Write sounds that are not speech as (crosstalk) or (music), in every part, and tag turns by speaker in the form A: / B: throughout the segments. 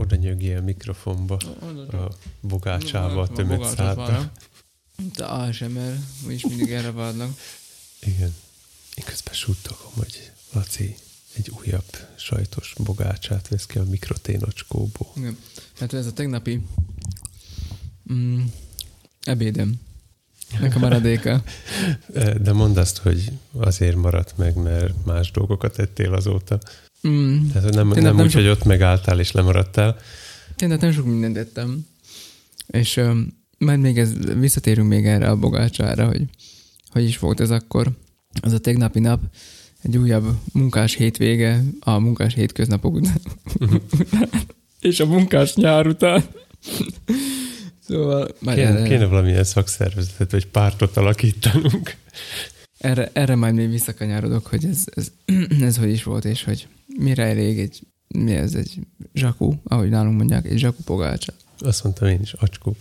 A: oda nyögi a mikrofonba, a bogácsába, a tömött szádba.
B: De ASMR, is mindig erre várnak.
A: Igen. Én közben suttogom, hogy Laci egy újabb sajtos bogácsát vesz ki a mikroténocskóból.
B: Igen. Hát ez a tegnapi mm, ebédem. Nek a maradéka. (laughs)
A: De mondd azt, hogy azért maradt meg, mert más dolgokat ettél azóta. Mm. Tehát nem, nem, nem úgy, sok... hogy ott megálltál és lemaradtál.
B: Tényleg nem sok mindent ettem. És um, majd még ez, visszatérünk még erre a bogácsára, hogy hogy is volt ez akkor. Az a tegnapi nap, egy újabb munkás hétvége a munkás hétköznapok után. (laughs) És a munkás nyár után. szóval...
A: Kéne, erre, kéne valamilyen szakszervezetet, vagy pártot alakítanunk.
B: Erre, erre majd még visszakanyarodok, hogy ez, ez, (clears throat) ez hogy is volt, és hogy mire elég egy, mi ez, egy zsakú, ahogy nálunk mondják, egy zsakú pogácsa.
A: Azt mondtam én is, acskó.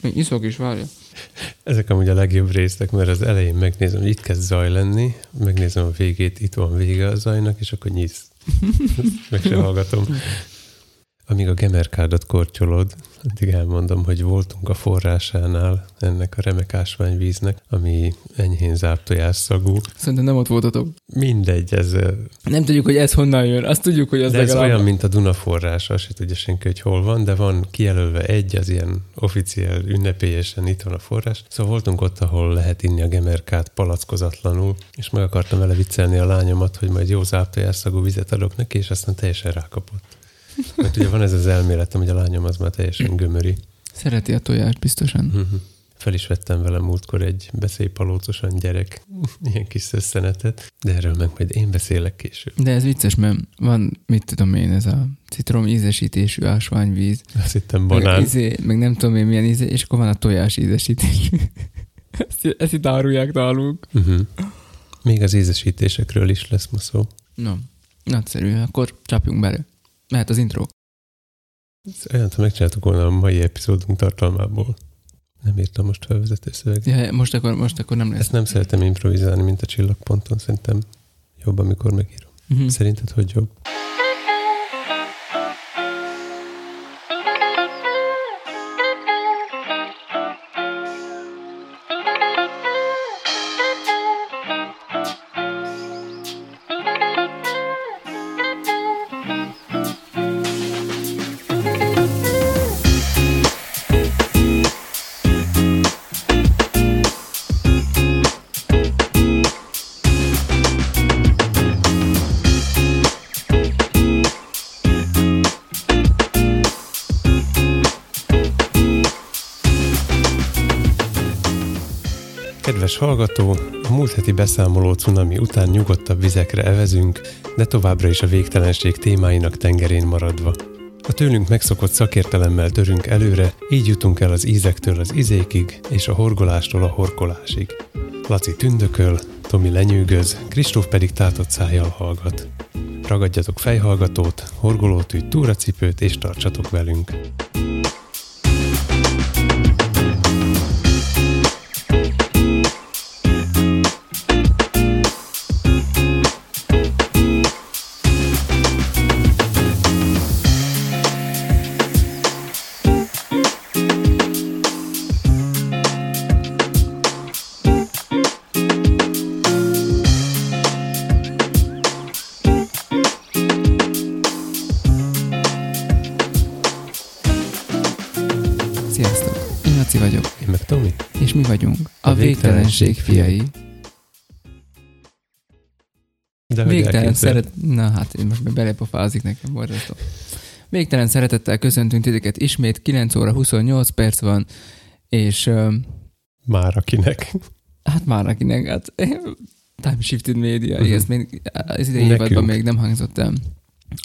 B: Még iszok is, várja.
A: Ezek amúgy a legjobb részek, mert az elején megnézem, hogy itt kezd zaj lenni, megnézem a végét, itt van vége a zajnak, és akkor nyisz. (laughs) Meg se hallgatom. Amíg a gemerkádat kortyolod, addig elmondom, hogy voltunk a forrásánál ennek a remek ásványvíznek, ami enyhén zárt szagú.
B: Szerintem nem ott voltatok.
A: Mindegy, ez...
B: Nem tudjuk, hogy ez honnan jön. Azt tudjuk, hogy az
A: de ez olyan, mint a Duna forrása, azt tudja senki, hogy hol van, de van kijelölve egy, az ilyen oficiál, ünnepélyesen itt van a forrás. Szóval voltunk ott, ahol lehet inni a gemerkát palackozatlanul, és meg akartam vele viccelni a lányomat, hogy majd jó szagú vizet adok neki, és aztán teljesen rákapott. Mert ugye van ez az elméletem, hogy a lányom az már teljesen gömöri.
B: Szereti a tojást biztosan. Uh-huh.
A: Fel is vettem vele múltkor egy beszélypalócosan gyerek, ilyen kis összenetet, de erről meg majd én beszélek később.
B: De ez vicces, mert van, mit tudom én, ez a citrom ízesítésű ásványvíz.
A: Azt hittem banán. Meg,
B: izé, meg nem tudom én milyen íze, és akkor van a tojás ízesítésű. (laughs) ezt, ezt itt árulják nálunk. Uh-huh.
A: Még az ízesítésekről is lesz ma szó.
B: No, nagyszerű, akkor csapjunk bele. Mehet az intro.
A: Olyan, ha megcsináltuk volna a mai epizódunk tartalmából. Nem írtam most felvezető szöveget.
B: Ja, most akkor, most akkor nem lesz.
A: Ezt nem szeretem improvizálni, mint a csillagponton. Szerintem jobb, amikor megírom. Uh-huh. Szerinted hogy jobb? Hallgató, a múlt heti beszámoló cunami után nyugodtabb vizekre evezünk, de továbbra is a végtelenség témáinak tengerén maradva. A tőlünk megszokott szakértelemmel törünk előre, így jutunk el az ízektől az izékig, és a horgolástól a horkolásig. Laci tündököl, Tomi lenyűgöz, Kristóf pedig tátott szájjal hallgat. Ragadjatok fejhallgatót, horgolótűt, túracipőt és tartsatok velünk! Végtelenség fiai. De Végtelen szeret... Na hát, én most belepofázik nekem, borzasztó. Végtelen szeretettel köszöntünk titeket ismét, 9 óra 28 perc van, és... Uh, már akinek.
B: Hát már akinek, hát Time Shifted Media, uh-huh. ez még az idei évadban még nem hangzott el.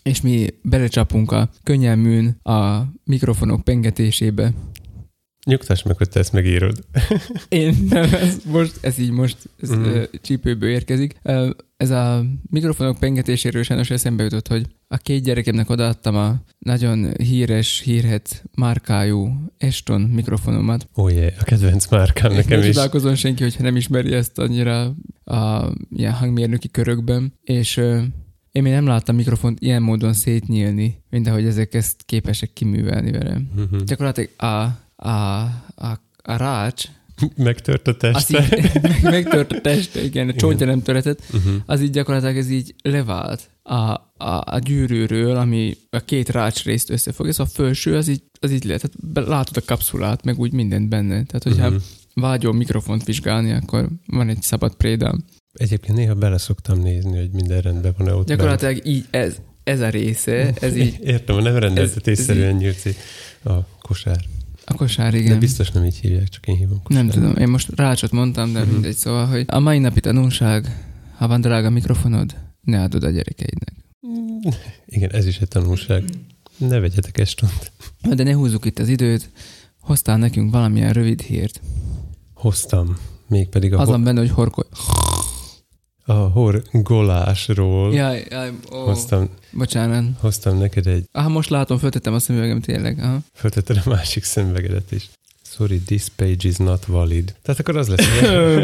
B: És mi belecsapunk a könnyelműn a mikrofonok pengetésébe,
A: Nyugtass meg, hogy te ezt megírod. (laughs)
B: Én nem, ez, most, ez így most ez, mm. csípőből érkezik. Ez a mikrofonok pengetéséről sajnos eszembe jutott, hogy a két gyerekemnek odaadtam a nagyon híres, hírhet márkájú Eston mikrofonomat.
A: Ó, oh yeah, a kedvenc márkám
B: És
A: nekem
B: is. Nem senki, hogyha nem ismeri ezt annyira a ilyen hangmérnöki körökben. És Én még nem láttam mikrofont ilyen módon szétnyílni, mint ahogy ezek ezt képesek kiművelni vele.
A: Uh-huh.
B: Gyakorlatilag a, a, a, a rács,
A: Megtört a
B: az
A: teste.
B: így, meg, (laughs) megtört a teste, igen, a csontja nem töretett,
A: Uh-huh.
B: az így gyakorlatilag ez így levált a, a, a gyűrűről, ami a két rács részt összefogja, szóval a felső az így, az így lehet, tehát látod a kapszulát, meg úgy mindent benne. Tehát, hogyha
A: Mhm.
B: vágyom mikrofont vizsgálni, akkor van egy szabad prédám.
A: Egyébként néha bele szoktam nézni, hogy minden rendben van-e ott bent.
B: Gyakorlatilag így ez, ez a része, ez így (laughs)
A: Értem, nem rendeltetésszerűen nyílt a kosár.
B: A kosár,
A: De
B: igen.
A: biztos nem így hívják, csak én hívom kosár.
B: Nem tudom, én most rácsot mondtam, de
A: Mhm.
B: mindegy, szóval, hogy a mai napi tanulság, ha van drága mikrofonod, ne adod a gyerekeidnek.
A: Igen, ez is egy tanulság. Ne vegyetek estont.
B: De ne húzzuk itt az időt, hoztál nekünk valamilyen rövid hírt.
A: Hoztam. Mégpedig a,
B: Az van
A: ho-
B: benne, hogy horkol.
A: A horgolásról.
B: Jaj, jaj, ó,
A: Hoztam,
B: bocsánat.
A: hoztam neked egy,
B: Aha, most látom, föltettem a szemüvegem tényleg. Aha.
A: föltetted a másik szemüvegedet is. Sorry, this page is not valid. Tehát akkor az lesz,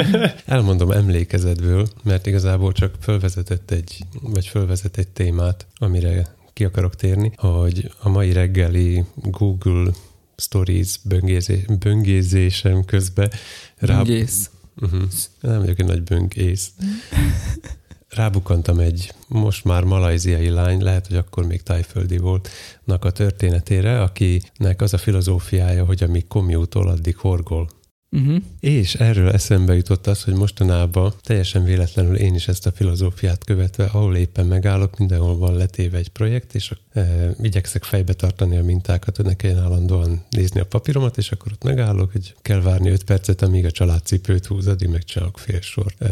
A: (laughs) elmondom emlékezetből, mert igazából csak fölvezetett egy, vagy fölvezet egy témát, amire ki akarok térni, hogy a mai reggeli Google Stories böngézé, böngézésem közben rá,
B: Gész.
A: Uh-huh. Nem vagyok egy nagy böngész. (laughs) Rábukantam egy most már malajziai lány, lehet, hogy akkor még tájföldi volt, nak a történetére, akinek az a filozófiája, hogy amíg komjútól, addig horgol.
B: Uh-huh.
A: És erről eszembe jutott az, hogy mostanában teljesen véletlenül én is ezt a filozófiát követve, ahol éppen megállok, mindenhol van letéve egy projekt, és igyekszek fejbe tartani a mintákat, hogy ne kelljen állandóan nézni a papíromat, és akkor ott megállok, hogy kell várni 5 percet, amíg a családcipőt húz, addig megcsinálok fél sor. E,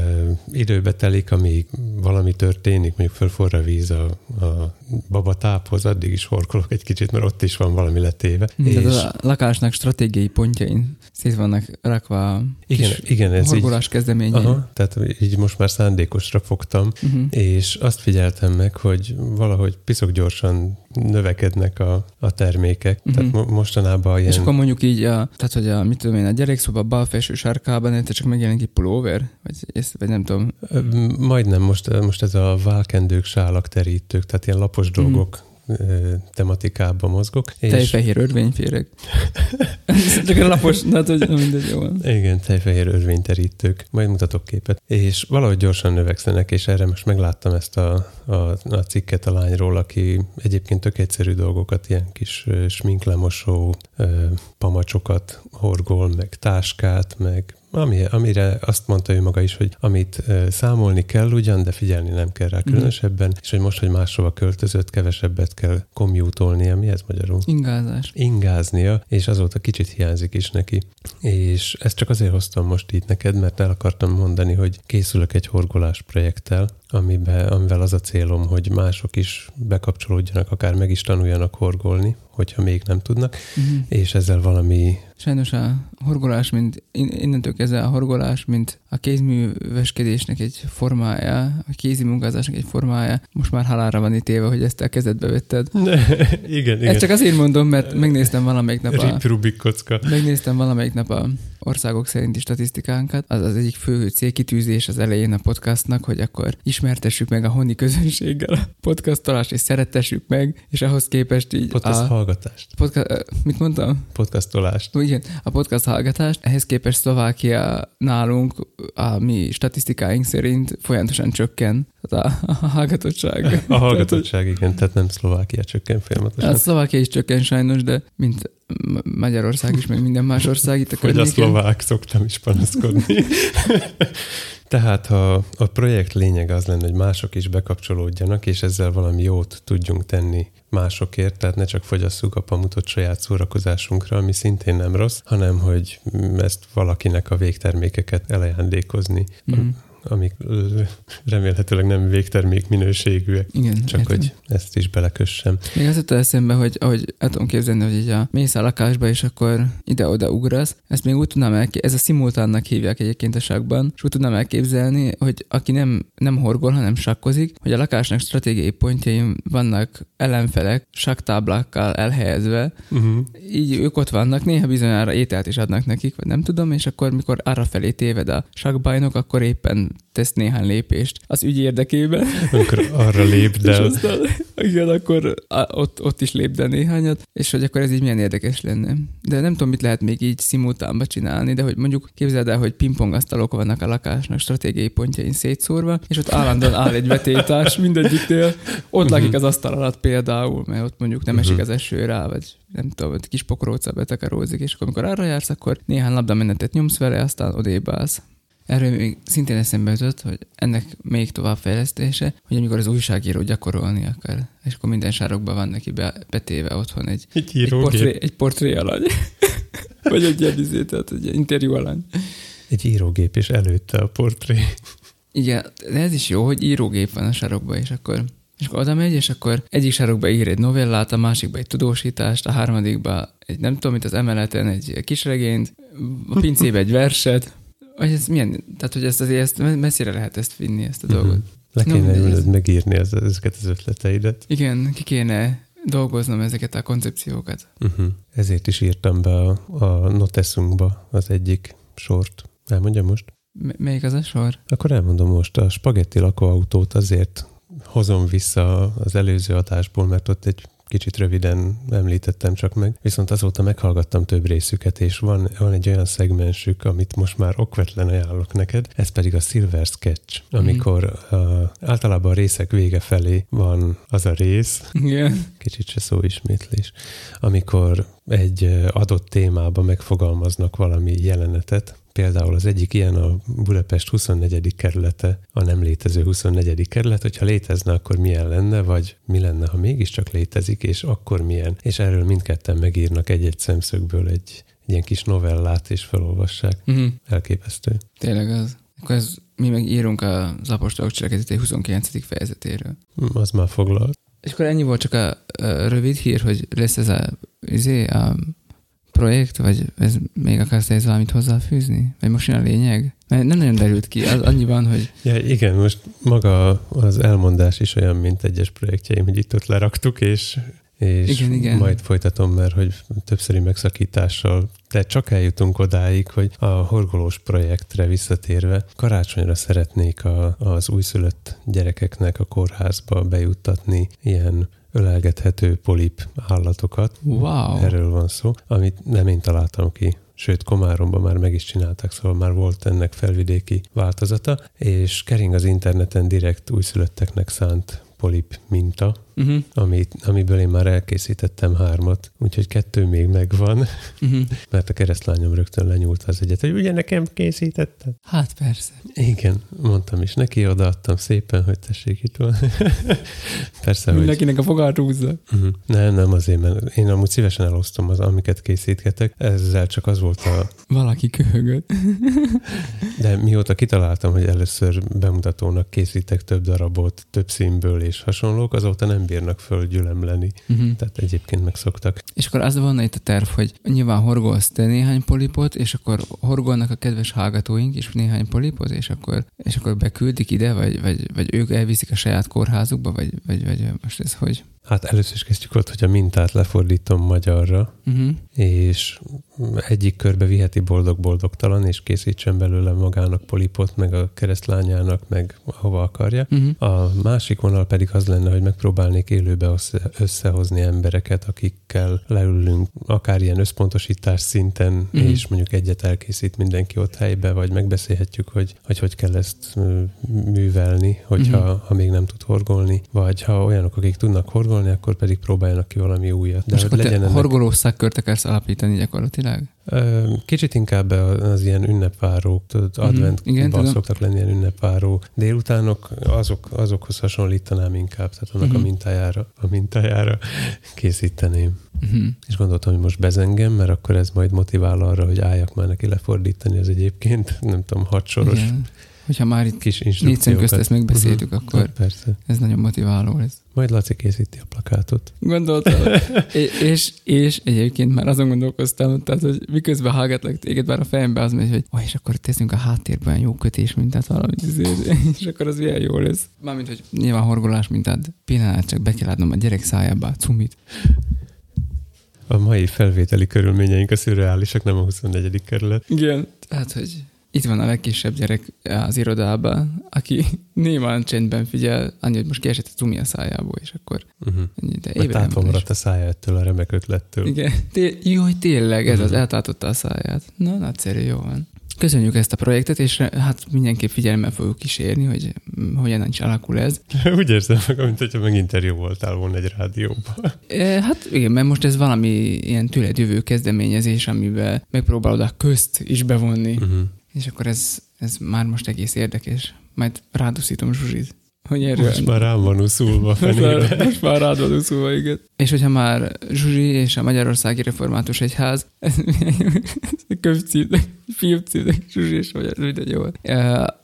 A: időbe telik, amíg valami történik, még fölforra a víz a, a babatáphoz, addig is horkolok egy kicsit, mert ott is van valami letéve.
B: Tehát a lakásnak stratégiai pontjain szét vannak rakva
A: igen, igen, ez így,
B: horgolás kezdeményei.
A: Aha, tehát így most már szándékosra fogtam,
B: Uh-huh.
A: és azt figyeltem meg, hogy valahogy piszok gyorsan növekednek a, a termékek.
B: Mhm.
A: Tehát mo- mostanában ilyen...
B: És akkor mondjuk így, a, tehát hogy a, mit tudom én, a gyerekszoba bal felső sarkában egyszer csak megjelenik egy pulóver? Vagy, ezt, vagy nem tudom.
A: Majdnem most, most ez a válkendők, sálak, terítők, tehát ilyen lapos
B: Mhm.
A: dolgok ö, tematikában mozgok. És
B: Tejfehér örvényféreg. (laughs) Ez csak a lapos, na, hát, hogy mindegy, jó van.
A: igen, tejfehér örvényterítők. Majd mutatok képet. És valahogy gyorsan növekszenek, és erre most megláttam ezt a, a, a cikket a lányról, aki egyébként tök egyszerű dolgokat, ilyen kis sminklemosó pamacsokat horgol, meg táskát, meg ami, amire azt mondta ő maga is, hogy amit számolni kell ugyan, de figyelni nem kell rá különösebben, és hogy most, hogy máshova költözött, kevesebbet kell komjútolnia, mi ez magyarul?
B: Ingázás.
A: ingáznia, és azóta kicsit hiányzik is neki. És ezt csak azért hoztam most itt neked, mert el akartam mondani, hogy készülök egy horgolás projekttel, amiben, amivel az a célom, hogy mások is bekapcsolódjanak, akár meg is tanuljanak horgolni, hogyha még nem tudnak,
B: Uh-huh.
A: és ezzel valami
B: Sajnos a horgolás, mint in- innentől kezdve a horgolás, mint a kézműveskedésnek egy formája, a kézi munkázásnak egy formája, most már halálra van ítélve, hogy ezt a kezedbe vetted. (laughs)
A: igen, igen.
B: Ezt csak azért mondom, mert megnéztem valamelyik nap a,
A: Rubik kocka.
B: megnéztem valamelyik nap a országok szerinti statisztikánkat. Az az egyik fő célkitűzés az elején a podcastnak, hogy akkor ismertessük meg a honi közönséggel a podcastolást, és szerettessük meg, és ahhoz képest így
A: Podcast
B: a
A: hallgatást.
B: podcast, mit mondtam?
A: Podcastolást.
B: Úgy, Igen, a podcast hallgatást. Ehhez képest Szlovákia nálunk a mi statisztikáink szerint folyamatosan csökken a, a hallgatottság.
A: A hallgatottság, igen, tehát nem Szlovákia csökken folyamatosan.
B: Hát Szlovákia is csökken sajnos, de mint Magyarország is, meg minden más ország itt a
A: Hogy a szlovák szoktam is panaszkodni. (laughs) Tehát ha a projekt lényeg az lenne, hogy mások is bekapcsolódjanak, és ezzel valami jót tudjunk tenni másokért, tehát ne csak fogyasszuk a pamutot saját szórakozásunkra, ami szintén nem rossz, hanem hogy ezt valakinek a végtermékeket elajándékozni,
B: Mhm.
A: Amik remélhetőleg nem végtermék minőségűek.
B: Igen,
A: Csak
B: értem.
A: hogy ezt is belekössem.
B: Még az jutott eszembe, hogy ahogy el tudom képzelni, hogy így a mész a lakásba, és akkor ide-oda ugrasz, ezt még úgy tudnám elképzelni, ez a szimultánnak hívják egyébként a sakban, és úgy tudnám elképzelni, hogy aki nem, nem horgol, hanem sakkozik, hogy a lakásnak stratégiai pontjaim vannak ellenfelek, saktáblákkal elhelyezve,
A: Uh-huh.
B: így ők ott vannak, néha bizonyára ételt is adnak nekik, vagy nem tudom, és akkor mikor arra felé téved a sakbajnok, akkor éppen tesz néhány lépést az ügy érdekében.
A: Amikor arra lépd
B: És
A: el.
B: aztán, igen, akkor ott, ott is lépd el néhányat, és hogy akkor ez így milyen érdekes lenne. De nem tudom, mit lehet még így szimultánba csinálni, de hogy mondjuk képzeld el, hogy pingpongasztalok vannak a lakásnak stratégiai pontjain szétszórva, és ott állandóan áll egy vetétárs mindegyiknél, ott lakik az asztal alatt például, mert ott mondjuk nem esik
A: Mhm.
B: az eső rá, vagy nem tudom, kis pokróca betakarózik, és akkor amikor arra jársz, akkor néhány labdamenetet nyomsz vele, aztán odébb állsz. Erről még szintén eszembe jutott, hogy ennek még továbbfejlesztése, hogy amikor az újságíró gyakorolni akar, és akkor minden sárokban van neki be, betéve otthon egy,
A: Egy
B: egy, portré, egy portré alany. (laughs) Vagy egy ilyen izé, tehát egy interjú alany.
A: egy írógép, és előtte a portré.
B: Igen, de ez is jó, hogy írógép van a sarokban, és akkor és akkor oda megy, és akkor egyik sarokba ír egy novellát, a másikba egy tudósítást, a harmadikba egy nem tudom, mint az emeleten egy kisregényt, a pincébe egy verset, hogy ez milyen, tehát hogy ezt azért ezt messzire lehet ezt vinni, ezt a
A: Mhm.
B: dolgot.
A: Le
B: No,
A: kéne
B: mindegy, ez-
A: megírni az, ezeket az ötleteidet.
B: Igen, ki kéne dolgoznom ezeket a koncepciókat.
A: Uh-huh. Ezért is írtam be a, a noteszunkba az egyik sort. Elmondjam most?
B: M- melyik az a sor?
A: Akkor elmondom most. A spagetti lakóautót azért hozom vissza az előző adásból, mert ott egy kicsit röviden említettem csak meg, viszont azóta meghallgattam több részüket, és van, van egy olyan szegmensük, amit most már okvetlen ajánlok neked, ez pedig a Silver Sketch, amikor uh, általában a részek vége felé van az a rész,
B: Igen.
A: kicsit se szó ismétlés, amikor egy adott témába megfogalmaznak valami jelenetet, Például az egyik ilyen a Budapest 24. kerülete, a nem létező 24. kerület, hogyha létezne, akkor milyen lenne, vagy mi lenne, ha mégiscsak létezik, és akkor milyen. És erről mindketten megírnak egy-egy szemszögből egy, egy ilyen kis novellát, és felolvassák.
B: Uh-huh.
A: Elképesztő.
B: Tényleg az. Akkor ez, mi meg írunk az apostolok cselekedetei 29. fejezetéről.
A: Az már foglalt.
B: És akkor ennyi volt csak a, a rövid hír, hogy lesz ez a, izé, a projekt, vagy ez még akarsz ehhez valamit hozzáfűzni? Vagy most jön a lényeg? Mert nem nagyon derült ki. Az annyi van, hogy
A: Ja, igen, most maga az elmondás is olyan, mint egyes projektjeim, hogy itt-ott leraktuk, és, és
B: Igen, igen.
A: majd folytatom, mert hogy többszöri megszakítással, de csak eljutunk odáig, hogy a horgolós projektre visszatérve karácsonyra szeretnék a, az újszülött gyerekeknek a kórházba bejuttatni ilyen ölelgethető polip állatokat.
B: wow.
A: Erről van szó, amit nem én találtam ki. Sőt, Komáromban már meg is csinálták, szóval már volt ennek felvidéki változata, és kering az interneten direkt újszülötteknek szánt polip minta,
B: Uh-huh.
A: amit, amiből én már elkészítettem hármat, úgyhogy kettő még megvan,
B: Uh-huh. (laughs)
A: mert a keresztlányom rögtön lenyúlt az egyet, hogy ugye nekem készítettem.
B: Hát persze.
A: Igen, mondtam is neki, odaadtam szépen, hogy tessék, itt van. (laughs) Persze, hogy...
B: Mindenkinek a fogát húzza.
A: Uh-huh. Nem, nem azért, mert én amúgy szívesen elosztom az, amiket készítgetek. Ezzel csak az volt a...
B: Valaki köhögött. (laughs)
A: De mióta kitaláltam, hogy először bemutatónak készítek több darabot, több színből és hasonlók, azóta nem bírnak föl gyülemleni.
B: Uh-huh.
A: Tehát egyébként megszoktak.
B: És akkor az volna itt a terv, hogy nyilván horgolsz te néhány polipot, és akkor horgolnak a kedves hallgatóink is néhány polipot, és akkor, és akkor beküldik ide, vagy, vagy, vagy ők elviszik a saját kórházukba, vagy, vagy, vagy most ez hogy?
A: Hát először is kezdjük ott, hogy a mintát lefordítom magyarra,
B: Uh-huh.
A: és egyik körbe viheti boldog-boldogtalan, és készítsen belőle magának polipot, meg a keresztlányának, meg hova akarja.
B: Uh-huh.
A: A másik vonal pedig az lenne, hogy megpróbálnék élőbe össze, összehozni embereket, akikkel leülünk, akár ilyen összpontosítás szinten, mm. és mondjuk egyet elkészít mindenki ott helybe, vagy megbeszélhetjük, hogy hogy, hogy kell ezt művelni, hogyha mm. ha még nem tud horgolni, vagy ha olyanok, akik tudnak horgolni, akkor pedig próbáljanak ki valami újat. De
B: Most akkor te
A: legyen ennek
B: horgoló szakkört akarsz alapítani gyakorlatilag?
A: Kicsit inkább az ilyen ünnepvárók, tudod,
B: Mhm,
A: adventban
B: igen, tudom.
A: szoktak lenni ilyen ünnepváró délutánok, azok, azokhoz hasonlítanám inkább, tehát annak
B: Mhm.
A: a mintájára, a mintájára (laughs) készíteném.
B: Uh-huh.
A: És gondoltam, hogy most bezengem, mert akkor ez majd motivál arra, hogy álljak már neki lefordítani az egyébként, nem tudom, hat soros
B: Igen. Hogyha már itt
A: kis
B: négy szem
A: instrukciókat.
B: közt ezt megbeszéltük,
A: Mhm.
B: akkor
A: persze.
B: ez nagyon motiváló lesz.
A: Majd Laci készíti a plakátot.
B: Gondoltam. (laughs) és, és, és egyébként már azon gondolkoztam, tehát, hogy miközben hallgatlak téged, már a fejembe az megy, hogy oh, és akkor teszünk a háttérben olyan jó kötés mintát valamit, (laughs) és akkor az milyen jó lesz. Mármint, hogy nyilván horgolás mintát, pillanat, csak be kell adnom a gyerek szájába a cumit.
A: A mai felvételi körülményeink a szürreálisak, nem a 24. kerület.
B: Igen. Tehát, hogy itt van a legkisebb gyerek az irodában, aki (laughs) némán csendben figyel, annyi, hogy most kiesett a cumi a szájából, és akkor
A: Uh-huh.
B: ennyi, de
A: maradt a szája ettől a remek ötlettől.
B: Igen, té- jó, hogy tényleg, ez az
A: Mhm.
B: eltátotta a száját. Na, nagyszerű, jó van. Köszönjük ezt a projektet, és hát mindenképp figyelemmel fogjuk kísérni, hogy mm, hogyan is alakul ez. (laughs)
A: Úgy érzem meg, mint hogyha meg interjú voltál volna egy rádióban. (laughs)
B: E, hát igen, mert most ez valami ilyen tőled jövő kezdeményezés, amiben megpróbálod a közt is bevonni,
A: Uh-huh.
B: És akkor ez, ez már most egész érdekes. Majd ráduszítom Zsuzsit. Hogy erről...
A: Most már rám van uszulva
B: most már, most már rád van úszulva, igen. És hogyha már Zsuzsi és a Magyarországi Református Egyház, ez könyvcímnek, filmcímnek, Zsuzsi és Magyar, mindegy, jó.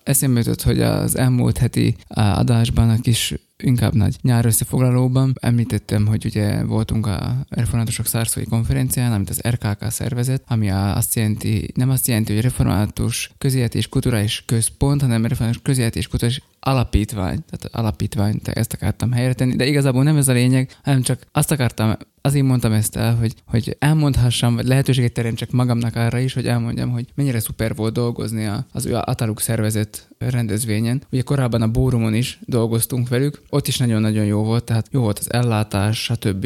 B: Eszembe jutott, hogy az elmúlt heti adásban a kis inkább nagy nyár összefoglalóban említettem, hogy ugye voltunk a reformátusok szárszói konferencián, amit az RKK szervezett, ami azt jelenti, nem azt jelenti, hogy református közélet és kulturális központ, hanem református közélet és kulturális alapítvány. Tehát alapítvány, te ezt akartam helyre tenni, de igazából nem ez a lényeg, hanem csak azt akartam, azért mondtam ezt el, hogy, hogy elmondhassam, vagy lehetőséget teremtsek magamnak arra is, hogy elmondjam, hogy mennyire szuper volt dolgozni a- az ő általuk szervezett rendezvényen. Ugye korábban a Bórumon is dolgoztunk velük, ott is nagyon-nagyon jó volt, tehát jó volt az ellátás, stb.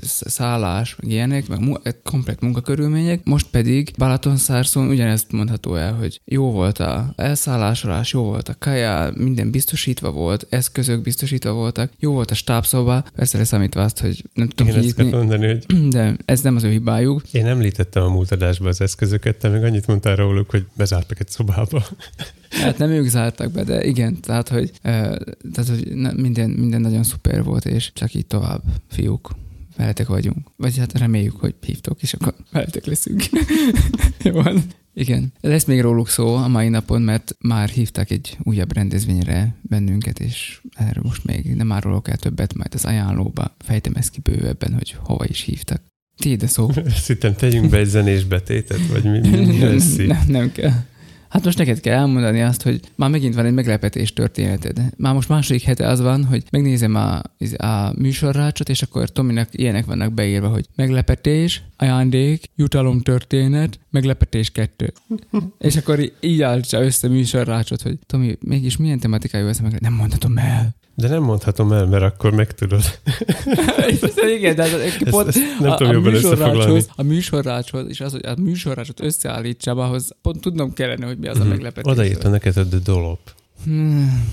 B: sz- szállás, meg ilyenek, meg mu- komplet munkakörülmények. Most pedig Balatonszárszón ugyanezt mondható el, hogy jó volt a elszállásolás, jó volt a kaja, minden biztosítva volt, eszközök biztosítva voltak, jó volt a stábszoba, persze leszámítva azt, hogy nem tudom
A: Igen,
B: kinyitni,
A: mondani, hogy (clears throat)
B: de ez nem az ő hibájuk.
A: én említettem a múlt adásban az eszközöket, te meg annyit mondtál róluk, hogy bezártak egy szobába. (laughs)
B: Hát nem ők zártak be, de igen, tehát hogy, eh, tehát, hogy minden, minden nagyon szuper volt, és csak így tovább, fiúk, veletek vagyunk. Vagy hát reméljük, hogy hívtok, és akkor veletek leszünk. (laughs) Jó van. Igen. Lesz még róluk szó a mai napon, mert már hívtak egy újabb rendezvényre bennünket, és erről most még nem árulok el többet, majd az ajánlóba fejtem ezt ki bővebben, hogy hova is hívtak. Tiéd a szó.
A: Azt hittem, tegyünk be egy zenés betétet, vagy mi, mi, mi (laughs) lesz
B: nem, nem kell. Hát most neked kell elmondani azt, hogy már megint van egy meglepetés történeted. Már most második hete az van, hogy megnézem a, a műsorrácsot, és akkor Tominak ilyenek vannak beírva, hogy meglepetés, ajándék, jutalom történet, meglepetés kettő. (laughs) és akkor így állítsa össze műsorrácsot, hogy Tomi, mégis milyen tematikájú ez meglepetés? Nem mondhatom el.
A: De nem mondhatom el, mert akkor megtudod. (laughs)
B: Igen, de ez, pont,
A: ezt nem tudom jobban összefoglalni.
B: műsorrácshoz, a műsorrácshoz, és az, hogy a műsorrácsot összeállítsam, ahhoz pont tudnom kellene, hogy mi az a
A: Mhm.
B: meglepetés.
A: Odaírta neked a The Dolop.
B: Hmm.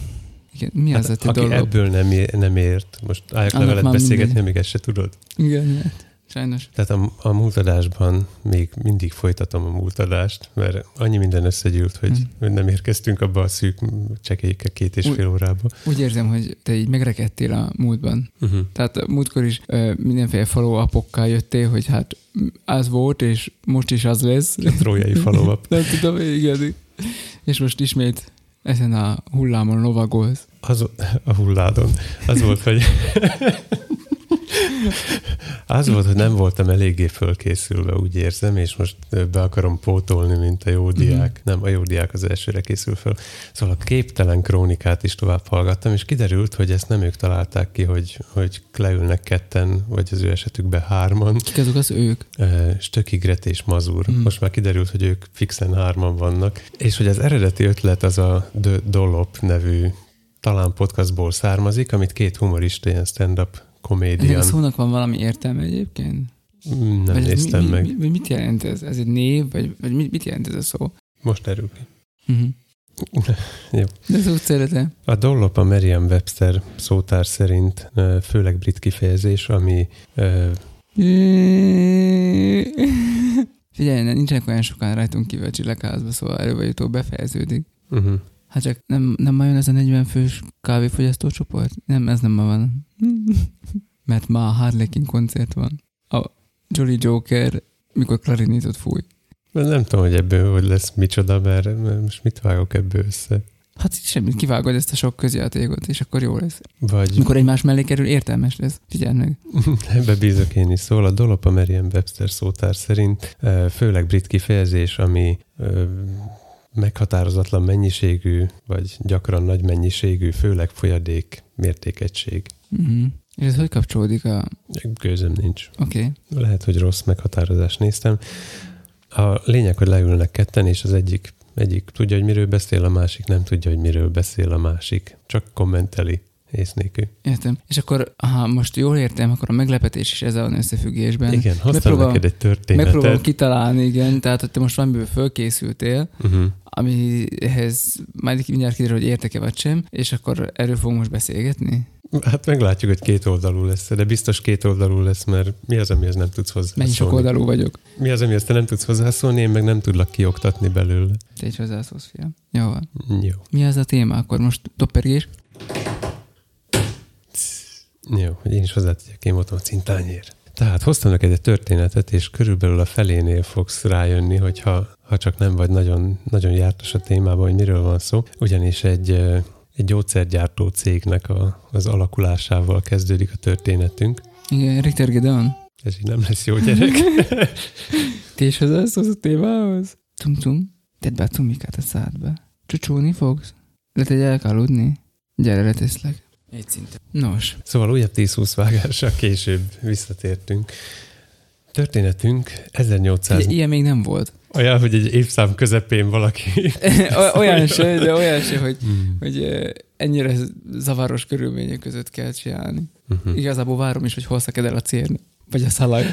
B: Igen, mi az a
A: Hát, aki
B: dolog?
A: ebből nem, ér, nem ért, most álljak le
B: Annak
A: veled
B: már
A: beszélgetni, még ezt se tudod.
B: Igen, hát, sajnos.
A: Tehát a, a múltadásban még mindig folytatom a múltadást, mert annyi minden összegyűlt, hogy, hogy nem érkeztünk abba a szűk csekélyke két és
B: Úgy-
A: fél órába.
B: Úgy érzem, hogy te így megrekedtél a múltban.
A: Uh-huh.
B: Tehát a múltkor is ö, mindenféle follow jöttél, hogy hát az volt, és most is az lesz.
A: A trójai follow-up. (laughs)
B: Nem tudom, igen. És most ismét ezen a hullámon lovagolsz.
A: Az, a hulládon. Az volt, hogy az volt, hogy nem voltam eléggé fölkészülve, úgy érzem, és most be akarom pótolni, mint a jó diák. Nem, a jó diák az elsőre készül föl. Szóval a képtelen krónikát is tovább hallgattam, és kiderült, hogy ezt nem ők találták ki, hogy, hogy leülnek ketten, vagy az ő esetükben hárman.
B: Kik azok az ők?
A: Ö, Stöki, Gret és Mazur.
B: Mm.
A: Most már kiderült, hogy ők fixen hárman vannak. És hogy az eredeti ötlet az a The Dollop nevű talán podcastból származik, amit két humorista, ilyen stand-up
B: Ennek a szónak van valami értelme egyébként?
A: Mm, Nem
B: Vagy ez
A: néztem
B: mi,
A: meg.
B: Mi, mi, mit jelent ez? Ez egy név? Vagy, vagy mit, mit jelent ez a szó?
A: Most derül ki.
B: Uh-huh. (laughs)
A: Jó.
B: De ezt úgy szeretem.
A: A Dollop a Merriam-Webster szótár szerint főleg brit kifejezés, ami ö,
B: Figyelj, nincsenek olyan sokan rajtunk kívül a csillagházba, szóval elő vagy utóbb befejeződik.
A: uh-huh.
B: Hát csak nem, nem ma jön ez a 40 fős kávéfogyasztó csoport? Nem, ez nem ma van. (laughs) Mert ma a Harlequin koncert van. A Jolly Joker, mikor klarinétot fúj.
A: nem tudom, hogy ebből hogy lesz micsoda, mert, most mit vágok ebből össze.
B: Hát semmit, kivágod ezt a sok közjátékot, és akkor jó lesz.
A: Vagy
B: Mikor egymás mellé kerül, értelmes lesz. Figyeld meg. (laughs)
A: Ebbe bízok én is. Szóval a Dolop a Merriam-Webster szótár szerint főleg brit kifejezés, ami meghatározatlan mennyiségű, vagy gyakran nagy mennyiségű, főleg folyadék mértékegység.
B: Uh-huh. És ez hogy kapcsolódik a...
A: Gőzöm nincs.
B: Oké. Okay.
A: Lehet, hogy rossz meghatározást néztem. A lényeg, hogy leülnek ketten, és az egyik egyik tudja, hogy miről beszél, a másik nem tudja, hogy miről beszél a másik. Csak kommenteli ész nélkül.
B: Értem. És akkor, ha most jól értem, akkor a meglepetés is ezzel van összefüggésben.
A: Igen, hoztam neked egy történetet.
B: Megpróbálom kitalálni, igen, tehát hogy te most valamiből fölkészültél,
A: Uh-huh.
B: amihez majd mindjárt kiderül, hogy értek-e vagy sem, és akkor erről fogunk most beszélgetni.
A: Hát meglátjuk, hogy két oldalú lesz, de biztos két oldalú lesz, mert mi az, amihez nem tudsz
B: Mennyi sok
A: hozzászólni?
B: oldalú vagyok.
A: Mi az, amihez te nem tudsz hozzászólni, én meg nem tudlak kioktatni belőle.
B: Te is hozzászólsz, fiam. Jó van.
A: Jó.
B: Mi az a téma? Akkor most doppergés?
A: Jó, hogy én is hozzátegyek, én voltam a cintányér. Tehát hoztam neked egy történetet, és körülbelül a felénél fogsz rájönni, hogyha ha csak nem vagy nagyon, nagyon jártas a témában, hogy miről van szó. Ugyanis egy, egy gyógyszergyártó cégnek a, az alakulásával kezdődik a történetünk.
B: Igen, Richter Gedeon.
A: Ez így nem lesz jó gyerek. (laughs)
B: Te is hozzászólsz a témához? Tum-tum. Tedd be a tumikát a szádba. Csúcsúni fogsz? Lehet, hogy aludni? Gyere, leteszlek. Egy szinten. Nos,
A: Szóval újabb 10-20 vágással később visszatértünk. Történetünk 1800...
B: Ugye, ilyen még nem volt.
A: Olyan, hogy egy évszám közepén valaki... (laughs)
B: Olyan se, de olyan se, hogy,
A: Hmm.
B: hogy ennyire zavaros körülmények között kell csinálni.
A: Uh-huh.
B: Igazából várom is, hogy hol szakad el a cér, vagy a szalag.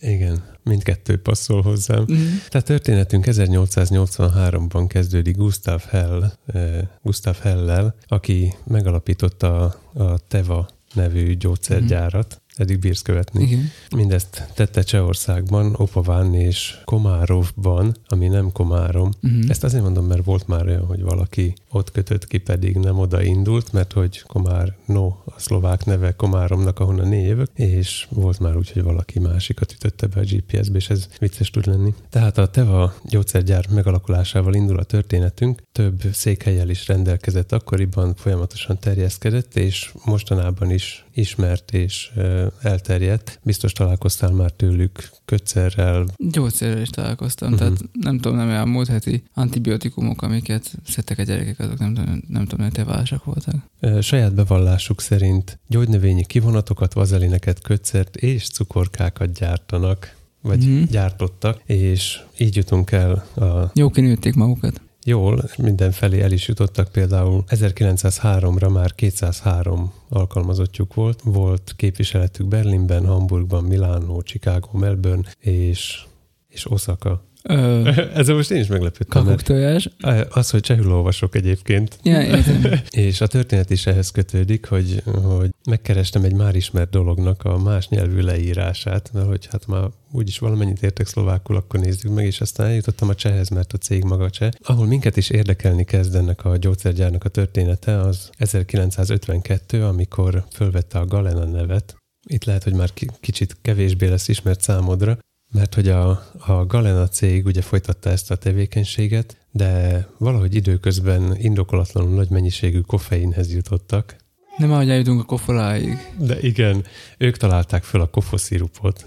A: Igen, mindkettő passzol hozzám.
B: Mhm.
A: Tehát történetünk 1883-ban kezdődik Gustav Hell, eh, Gustav Hellel, aki megalapította a, a Teva nevű gyógyszergyárat. Eddig bírsz követni.
B: Igen.
A: Mindezt tette Csehországban, Opaván és Komárovban, ami nem Komárom.
B: Mhm.
A: Ezt azért mondom, mert volt már olyan, hogy valaki ott kötött ki, pedig nem oda indult, mert hogy Komár, no, a szlovák neve Komáromnak, ahonnan én jövök, és volt már úgy, hogy valaki másikat ütötte be a GPS-be, és ez vicces tud lenni. Tehát a Teva gyógyszergyár megalakulásával indul a történetünk, több székhelyel is rendelkezett akkoriban, folyamatosan terjeszkedett, és mostanában is ismert és elterjedt. Biztos találkoztál már tőlük kötszerrel,
B: Gyógyszerrel is találkoztam, uh-huh. tehát nem tudom, nem olyan múlt heti antibiotikumok, amiket szedtek a gyerekek, azok nem tudom, nem tudom, hogy te válsak voltak.
A: Saját bevallásuk szerint gyógynövényi kivonatokat, vazelineket, kötszert és cukorkákat gyártanak, vagy
B: Mhm.
A: gyártottak, és így jutunk el a
B: Jó kinőtték magukat.
A: Jól, mindenfelé el is jutottak, például 1903-ra már 203 alkalmazottjuk volt, volt képviseletük Berlinben, Hamburgban, Milánó, Chicago, Melbourne és, és Osaka.
B: Ö, (laughs)
A: Ezzel most én is meglepődtem, mert
B: kakuktojás.
A: az, hogy csehül olvasok egyébként,
B: Ja, (laughs) értem.
A: És a történet is ehhez kötődik, hogy, hogy megkerestem egy már ismert dolognak a más nyelvű leírását, mert hogy hát már úgyis valamennyit értek szlovákul, akkor nézzük meg, és aztán eljutottam a csehhez, mert a cég maga cseh. Ahol minket is érdekelni kezd ennek a gyógyszergyárnak a története, az 1952, amikor fölvette a Galena nevet. Itt lehet, hogy már ki- kicsit kevésbé lesz ismert számodra, mert hogy a, a Galena cég ugye folytatta ezt a tevékenységet, de valahogy időközben indokolatlanul nagy mennyiségű koffeinhez jutottak.
B: Nem ahogy eljutunk a kofoláig.
A: De igen, ők találták föl a kofoszirupot,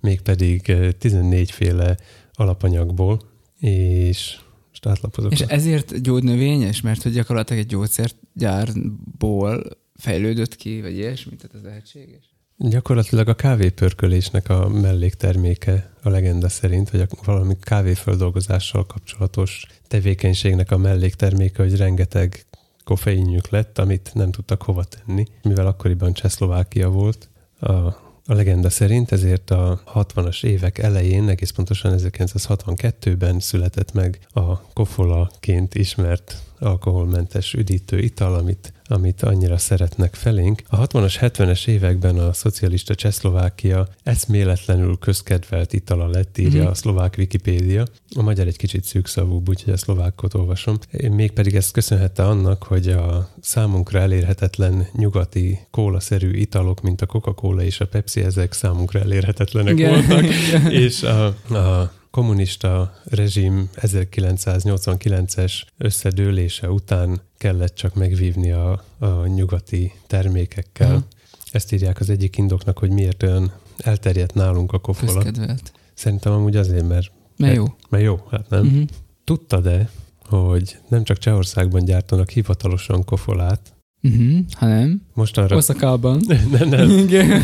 A: mégpedig eh, 14 féle alapanyagból, és most átlapozok.
B: És ezért gyógynövényes, mert hogy gyakorlatilag egy gyógyszergyárból fejlődött ki, vagy ilyesmi, tehát ez lehetséges.
A: Gyakorlatilag a kávépörkölésnek a mellékterméke a legenda szerint, vagy a valami kávéföldolgozással kapcsolatos tevékenységnek a mellékterméke, hogy rengeteg koffeinjük lett, amit nem tudtak hova tenni, mivel akkoriban Csehszlovákia volt. A, a legenda szerint ezért a 60-as évek elején, egész pontosan 1962-ben született meg a kofolaként ismert alkoholmentes üdítő ital, amit, amit annyira szeretnek felénk. A 60-as, 70-es években a szocialista Csehszlovákia eszméletlenül közkedvelt itala lett, írja mm-hmm. a szlovák Wikipédia. A magyar egy kicsit szűkszavúbb, úgyhogy a szlovákot olvasom. Mégpedig ezt köszönhette annak, hogy a számunkra elérhetetlen nyugati kólaszerű italok, mint a Coca-Cola és a Pepsi, ezek számunkra elérhetetlenek
B: Igen.
A: voltak, (laughs) és a, a kommunista rezsim 1989-es összedőlése után kellett csak megvívni a, a nyugati termékekkel. Uh-huh. Ezt írják az egyik indoknak, hogy miért olyan elterjedt nálunk a kofola.
B: Közkedvelt.
A: Szerintem amúgy azért, mert,
B: Mert jó.
A: mert jó, hát nem. Uh-huh.
B: Mhm.
A: Tudtad-e, hogy nem csak Csehországban gyártanak hivatalosan kofolát,
B: Uh-huh, ha nem.
A: Mostanra...
B: Oszakában. (laughs)
A: nem, nem. (laughs)
B: Igen.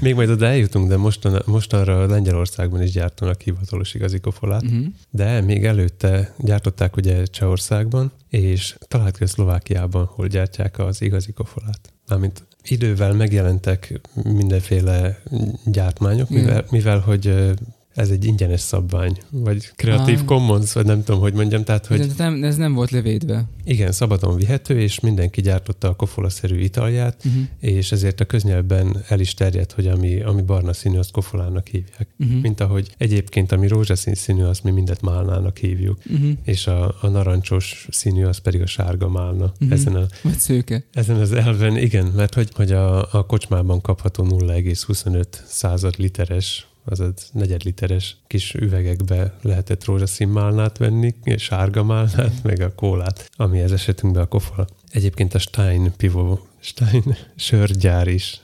A: Még majd oda eljutunk, de mostan, mostanra Lengyelországban is gyártanak hivatalos igazi kofolát.
B: Uh-huh.
A: De még előtte gyártották ugye Csehországban, és talált ki Szlovákiában, hol gyártják az igazi kofolát. Mármint idővel megjelentek mindenféle gyártmányok, mivel, mivel hogy ez egy ingyenes szabvány, vagy Creative
B: Ah.
A: Commons, vagy nem tudom, hogy mondjam, tehát, hogy
B: De nem, ez nem volt levédve.
A: igen, szabadon vihető, és mindenki gyártotta a kofola-szerű italját,
B: Uh-huh.
A: és ezért a köznyelvben el is terjedt, hogy ami, ami barna színű, azt kofolának hívják.
B: Uh-huh.
A: Mint ahogy egyébként, ami rózsaszín színű, azt mi mindet málnának hívjuk,
B: Uh-huh.
A: és a, a narancsos színű, az pedig a sárga málna.
B: Mhm.
A: Ezen, a,
B: Vagy szőke.
A: ezen az elven, igen, mert hogy, hogy a, a kocsmában kapható 0,25 század literes azaz negyed literes kis üvegekbe lehetett rózsaszín málnát venni, sárga málnát, meg a kólát, ami ez esetünkben a kofola. Egyébként a Stein Pivo, Stein sörgyár is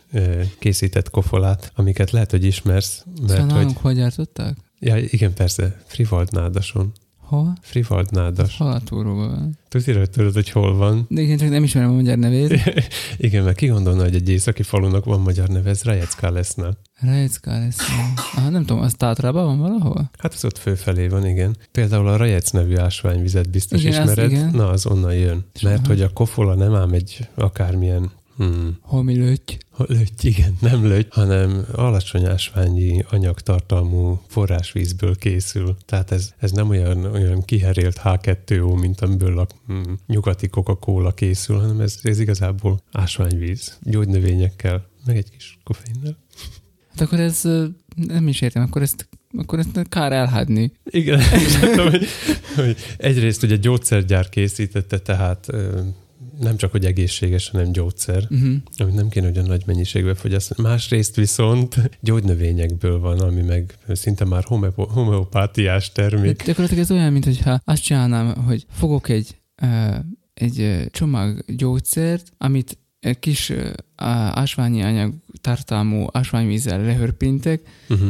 A: készített kofolát, amiket lehet, hogy ismersz,
B: Szóval
A: mert hogy...
B: nálunk hol gyártották?
A: Ja, igen, persze, Frivald nádason.
B: Hol?
A: Frivald nádas.
B: Halatúróban van.
A: Tudod, hogy tudod, hogy hol van?
B: De igen, csak nem ismerem a magyar nevét. (laughs)
A: Igen, mert ki gondolna, hogy egy északi falunak van magyar neve, ez Rajecká leszne.
B: Rajecká lesz. Aha, nem tudom, az Tátrában van valahol?
A: Hát ez ott fölfelé van, igen. Például a Rajec nevű ásványvizet biztos
B: Igen,
A: ismered.
B: igen.
A: Na, az onnan jön. Mert hogy a kofola nem ám egy akármilyen Hmm.
B: Hol mi lőtty?
A: Löty, igen, nem löty, hanem alacsony ásványi anyagtartalmú forrásvízből készül. Tehát ez, ez nem olyan, olyan kiherélt H2O, mint amiből a hmm, nyugati Coca-Cola készül, hanem ez, ez igazából ásványvíz, gyógynövényekkel, meg egy kis koffeinnel.
B: Hát akkor ez nem is értem, akkor ezt, akkor ezt kár elhadni.
A: Igen, tudom, hogy, hogy egyrészt ugye gyógyszergyár készítette, tehát nem csak, hogy egészséges, hanem gyógyszer,
B: Uh-huh.
A: amit nem kéne olyan nagy mennyiségbe fogyasztani. Másrészt viszont gyógynövényekből van, ami meg szinte már homeopó- homeopátiás
B: De
A: termék.
B: gyakorlatilag ez olyan, mintha azt csinálnám, hogy fogok egy, egy csomag gyógyszert, amit egy kis ásványi anyag tartalmú ásványvízzel lehörpintek,
A: Uh-huh.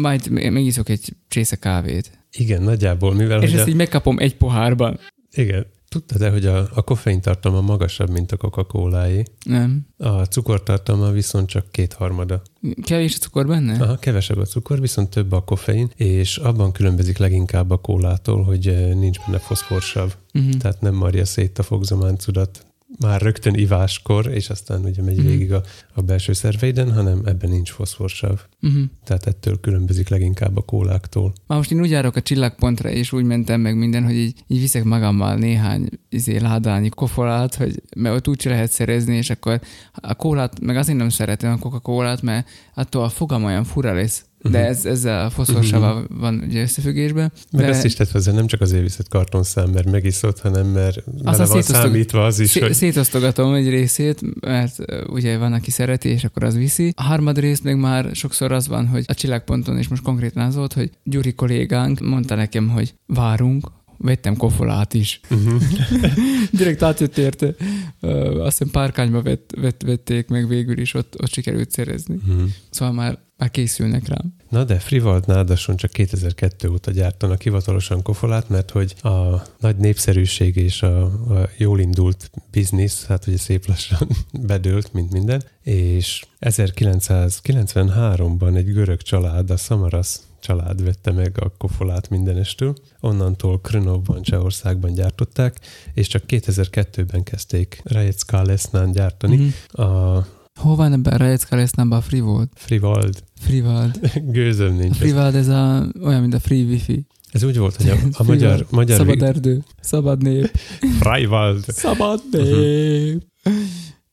B: majd me- megiszok egy csésze kávét.
A: Igen, nagyjából, mivel
B: És ezt
A: a,
B: így megkapom egy pohárban.
A: igen, tudtad-e, hogy a, a koffein tartalma magasabb, mint a coca cola
B: Nem.
A: A cukortartalma viszont csak kétharmada.
B: Kevés a cukor benne?
A: Aha, kevesebb a cukor, viszont több a koffein, és abban különbözik leginkább a kólától, hogy eh, nincs benne foszforsav.
B: Uh-huh.
A: Tehát nem marja szét a fogzománcudat már rögtön iváskor, és aztán ugye megy
B: Mhm.
A: végig a, a belső szerveiden, hanem ebben nincs foszforsav.
B: Uh-huh.
A: Tehát ettől különbözik leginkább a kóláktól.
B: Már most én úgy járok a csillagpontra, és úgy mentem meg minden, hogy így, így viszek magammal néhány izé, ládányi kofolát, hogy, mert ott úgy lehet szerezni, és akkor a kólát, meg azért nem szeretem a Coca-Colát, mert attól a fogam olyan fura lesz. De
A: Mhm.
B: ez, ezzel a foszforsával van ugye összefüggésben.
A: Meg
B: de
A: azt is tett hozzá, nem csak azért viszed kartonszám, mert megiszod, hanem mert bele van számítva az is,
B: Szé-
A: hogy
B: szétosztogatom egy részét, mert ugye van, aki szereti, és akkor az viszi. A harmad rész meg már sokszor az van, hogy a csillagponton, és most konkrétan az volt, hogy Gyuri kollégánk mondta nekem, hogy várunk, vettem kofolát is.
A: uh-huh. (laughs)
B: Direkt átjött érte. Azt hiszem párkányba vett, vett, vették meg végül is, ott, ott sikerült szerezni.
A: Uh-huh.
B: Szóval már, már készülnek rám.
A: Na de Frivald nádason csak 2002 óta gyártanak hivatalosan kofolát, mert hogy a nagy népszerűség és a, a jól indult biznisz, hát ugye szép lassan (laughs) bedőlt, mint minden, és 1993-ban egy görög család, a Samaras család vette meg a kofolát mindenestől. Onnantól Krnovban, Csehországban gyártották, és csak 2002-ben kezdték Rajecká Lesnán gyártani.
B: Mhm.
A: A
B: Hol van ebben a Rajecka a Frivald?
A: Frivald,
B: Frivald. (laughs)
A: gőzöm
B: A
A: nincs.
B: Frivald ez a, olyan, mint a Free Wifi.
A: Ez úgy volt, hogy a, a magyar, magyar
B: Szabad erdő. Szabad nép. (laughs)
A: Frivald,
B: Szabad nép.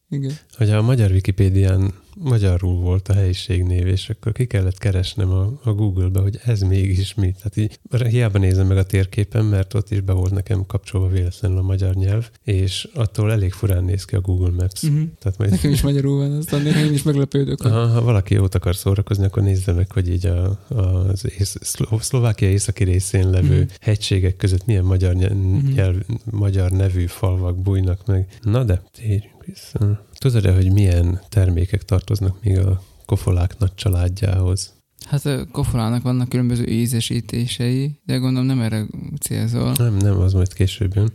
B: Igen.
A: hogy a magyar Wikipédián magyarul volt a helyiségnév, és akkor ki kellett keresnem a, a Google-be, hogy ez mégis mi. Tehát így hiába nézem meg a térképen, mert ott is be volt nekem kapcsolva véletlenül a magyar nyelv, és attól elég furán néz ki a Google Maps.
B: Uh-huh.
A: Tehát majd,
B: Nekem is magyarul van, aztán néha én is meglepődök. hogy-
A: ha, ha valaki jót akar szórakozni, akkor nézze meg, hogy így a, az ész, Szló- Szlovákia északi részén levő
B: Mhm.
A: hegységek között milyen magyar, nyelv,
B: Mhm.
A: nyelv, magyar nevű falvak bújnak meg. Na de, térjünk vissza. Tudod-e, hogy milyen termékek tartoznak még a kofolák nagy családjához?
B: Hát a kofolának vannak különböző ízesítései, de gondolom nem erre célzol.
A: Nem, nem, az majd később jön.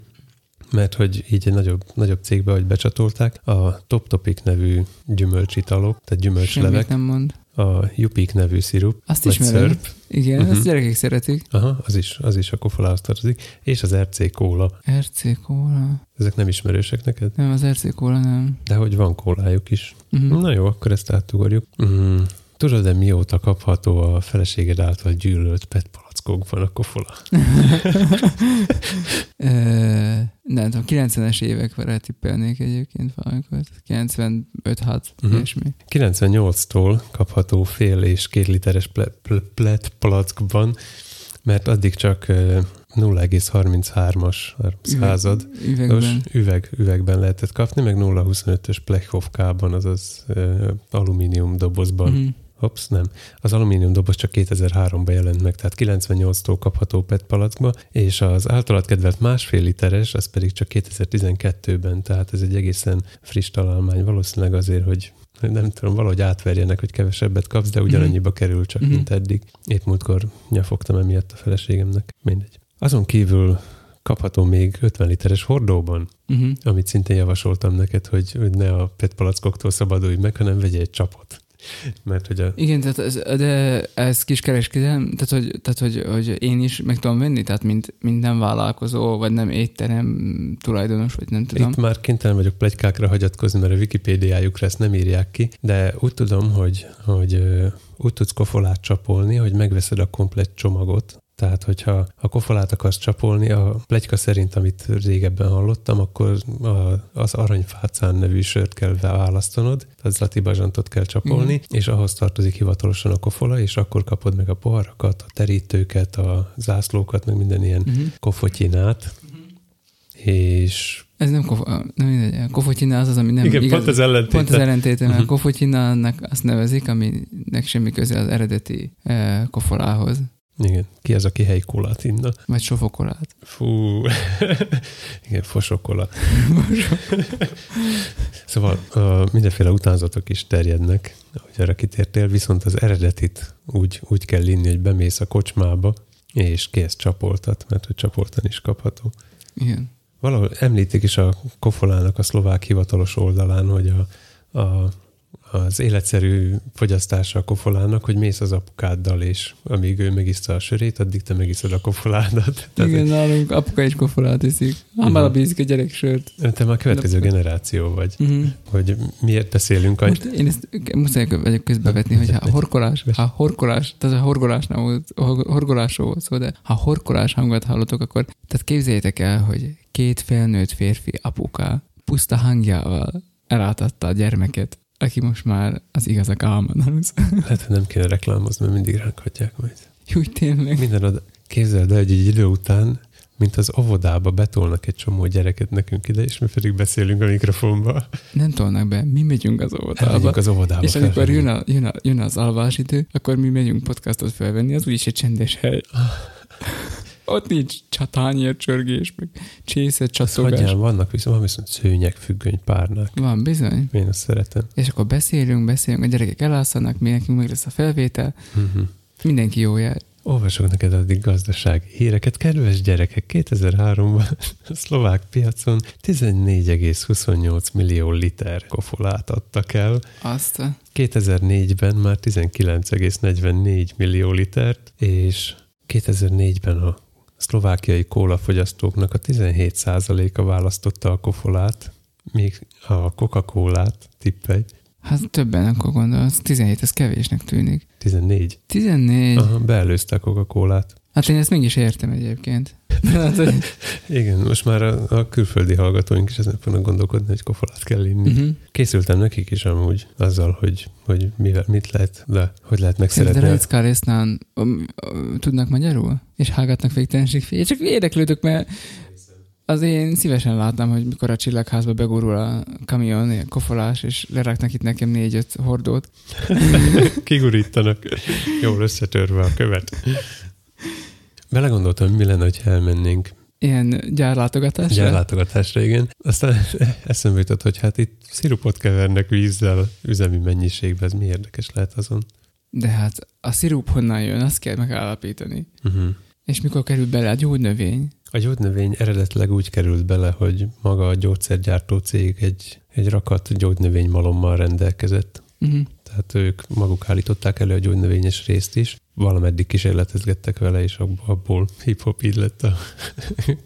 A: mert hogy így egy nagyobb, nagyobb cégbe, hogy becsatolták, a Top Topic nevű gyümölcsitalok, tehát gyümölcslevek,
B: Semmit nem mond.
A: A Jupik nevű szirup,
B: Azt ismerem.
A: szörp,
B: Igen, uh-huh. ezt gyerekek szeretik.
A: aha, az is, az is a kofolához tartozik, és az RC kóla.
B: RC kóla.
A: Ezek nem ismerősek neked?
B: Nem, az RC kóla nem.
A: De hogy van kólájuk is.
B: Uh-huh.
A: Na jó, akkor ezt átugorjuk. Mm. Tudod-e mióta kapható a feleséged által gyűlölt PET palackokban a kofola?
B: Nem tudom, 90-es évekre tippelnék egyébként valamikor. 95-6,
A: Mhm.
B: uh-huh. mi.
A: 98-tól kapható fél és két literes ple- ple- PET palackban, mert addig csak ö, 0,33-as század.
B: Üvegben.
A: Nos, üveg, üvegben lehetett kapni, meg 0,25-ös plechhovkában, azaz ö, alumínium dobozban.
B: Uh-huh.
A: Hops, nem. Az alumínium doboz csak 2003-ban jelent meg, tehát 98-tól kapható PET palackba, és az általad kedvelt másfél literes, az pedig csak 2012-ben, tehát ez egy egészen friss találmány, valószínűleg azért, hogy nem tudom, valahogy átverjenek, hogy kevesebbet kapsz, de ugyanannyiba kerül csak,
B: Mhm.
A: mint eddig. Épp múltkor nyafogtam emiatt a feleségemnek. Mindegy. Azon kívül kapható még 50 literes hordóban,
B: Uh-huh.
A: amit szintén javasoltam neked, hogy, hogy ne a PET palackoktól szabadulj meg, hanem vegyél egy csapot. Mert hogy a,
B: Igen, tehát ez, de ez kiskereskedelem, tehát, hogy, tehát hogy, hogy, én is meg tudom venni, tehát mint, mint nem vállalkozó, vagy nem étterem tulajdonos, vagy nem tudom.
A: Itt már kénytelen vagyok plegykákra hagyatkozni, mert a Wikipédiájukra ezt nem írják ki, de úgy tudom, hogy, hogy úgy tudsz kofolát csapolni, hogy megveszed a komplett csomagot, tehát, hogyha a kofolát akarsz csapolni, a plegyka szerint, amit régebben hallottam, akkor a, az aranyfácán nevű sört kell választanod, az Zlati Bazsantot kell csapolni,
B: Mhm.
A: és ahhoz tartozik hivatalosan a kofola, és akkor kapod meg a poharakat, a terítőket, a zászlókat, meg minden ilyen
B: Uh-huh.
A: kofotyinát, és
B: Ez nem, kof, nem mindegy, kofotyina az az, ami nem
A: igen,
B: igaz,
A: pont az ellentéte.
B: Pont az ellentéte, mert
A: Mhm.
B: uh-huh. kofotyinánnak azt nevezik, aminek semmi köze az eredeti eh, kofolához,
A: Igen, ki az, aki helykólát inna?
B: vagy sofokolát.
A: Fú, (laughs) igen, fosokola. (laughs) szóval uh, mindenféle utánzatok is terjednek, ahogy arra kitértél, viszont az eredetit úgy, úgy kell inni, hogy bemész a kocsmába, és kész csapoltat, mert hogy csapoltan is kapható.
B: Igen.
A: Valahol említik is a kofolának a szlovák hivatalos oldalán, hogy a, a, az életszerű fogyasztása a kofolának, hogy mész az apukáddal, és amíg ő megiszta a sörét, addig te megiszod a kofoládat. (laughs) Tehát
B: Igen, nálunk apuka is kofolát iszik. Hamar
A: Mhm.
B: bízik a gyerek sört.
A: te már következő
B: De-
A: generáció vagy,
B: Uh-huh.
A: hogy miért beszélünk a...
B: Most én ezt muszáj vagyok közbevetni, hogy ha horkolás, ha horkolás, tehát a horgolásnál volt, horgolásról volt szó, de ha horkolás hangot hallotok, akkor tehát képzeljétek el, hogy két felnőtt férfi apuka puszta hangjával elátadta a gyermeket, aki most már az igazak álmán alusz.
A: Hát, hogy nem kéne reklámozni, mert mindig ránk hagyják majd.
B: Úgy tényleg.
A: Minden oda... Képzeld el, hogy egy idő után, mint az óvodába betolnak egy csomó gyereket nekünk ide, és mi pedig beszélünk a mikrofonba.
B: Nem tolnak be, mi megyünk az óvodába.
A: Elmegyünk az óvodába.
B: És amikor jön, a, jön, a, jön az alvás idő, akkor mi megyünk podcastot felvenni, az úgyis egy csendes hely. Ott nincs csatányért csörgés, meg csésze csatogás.
A: Vannak viszont, van viszont szőnyek, függöny, párnák.
B: Van, bizony.
A: Én azt szeretem.
B: És akkor beszélünk, beszélünk, a gyerekek elásszanak, mi nekünk meg lesz a felvétel,
A: Uh-huh.
B: mindenki jó jár.
A: Olvasok neked addig gazdasági híreket. Kedves gyerekek, 2003-ban a szlovák piacon 14,28 millió liter kofolát adtak el.
B: Azt a...
A: 2004-ben már 19,44 millió litert, és 2004-ben a szlovákiai kólafogyasztóknak a 17%-a választotta a kofolát, még a Coca-Colát tippelj,
B: Hát többen akkor gondolsz, 17, ez kevésnek tűnik.
A: 14.
B: 14.
A: Aha, beelőzte a Coca-Colát.
B: Hát én ezt mégis értem egyébként. (laughs) (laughs) Hát, hogy...
A: Igen, most már a, a külföldi hallgatóink is ezen fognak gondolkodni, hogy kofolát kell inni. Uh-huh. Készültem nekik is amúgy azzal, hogy, hogy mivel, mit lehet, de hogy lehet
B: De
A: megszeretni. a-
B: Rajcká résznál tudnak magyarul? És hágatnak végtelenség fél. Csak érdeklődök, mert az én szívesen látnám, hogy mikor a csillagházba begurul a kamion, a kofolás, és leraknak itt nekem négy-öt hordót. (laughs)
A: Kigurítanak, jól összetörve a követ. Belegondoltam, mi lenne, ha elmennénk
B: Ilyen gyárlátogatásra.
A: gyárlátogatásra, igen. Aztán (laughs) eszembe jutott, hogy hát itt szirupot kevernek vízzel üzemi mennyiségben, ez mi érdekes lehet azon.
B: De hát a szirup honnan jön, azt kell megállapítani.
A: Uh-huh.
B: És mikor kerül bele a gyógynövény,
A: A gyógynövény eredetileg úgy került bele, hogy maga a gyógyszergyártó cég egy, egy rakat gyógynövény malommal rendelkezett.
B: Uh-huh.
A: Tehát ők maguk állították elő a gyógynövényes részt is, valameddig kísérletezgettek vele, és abból, hip-hop így lett a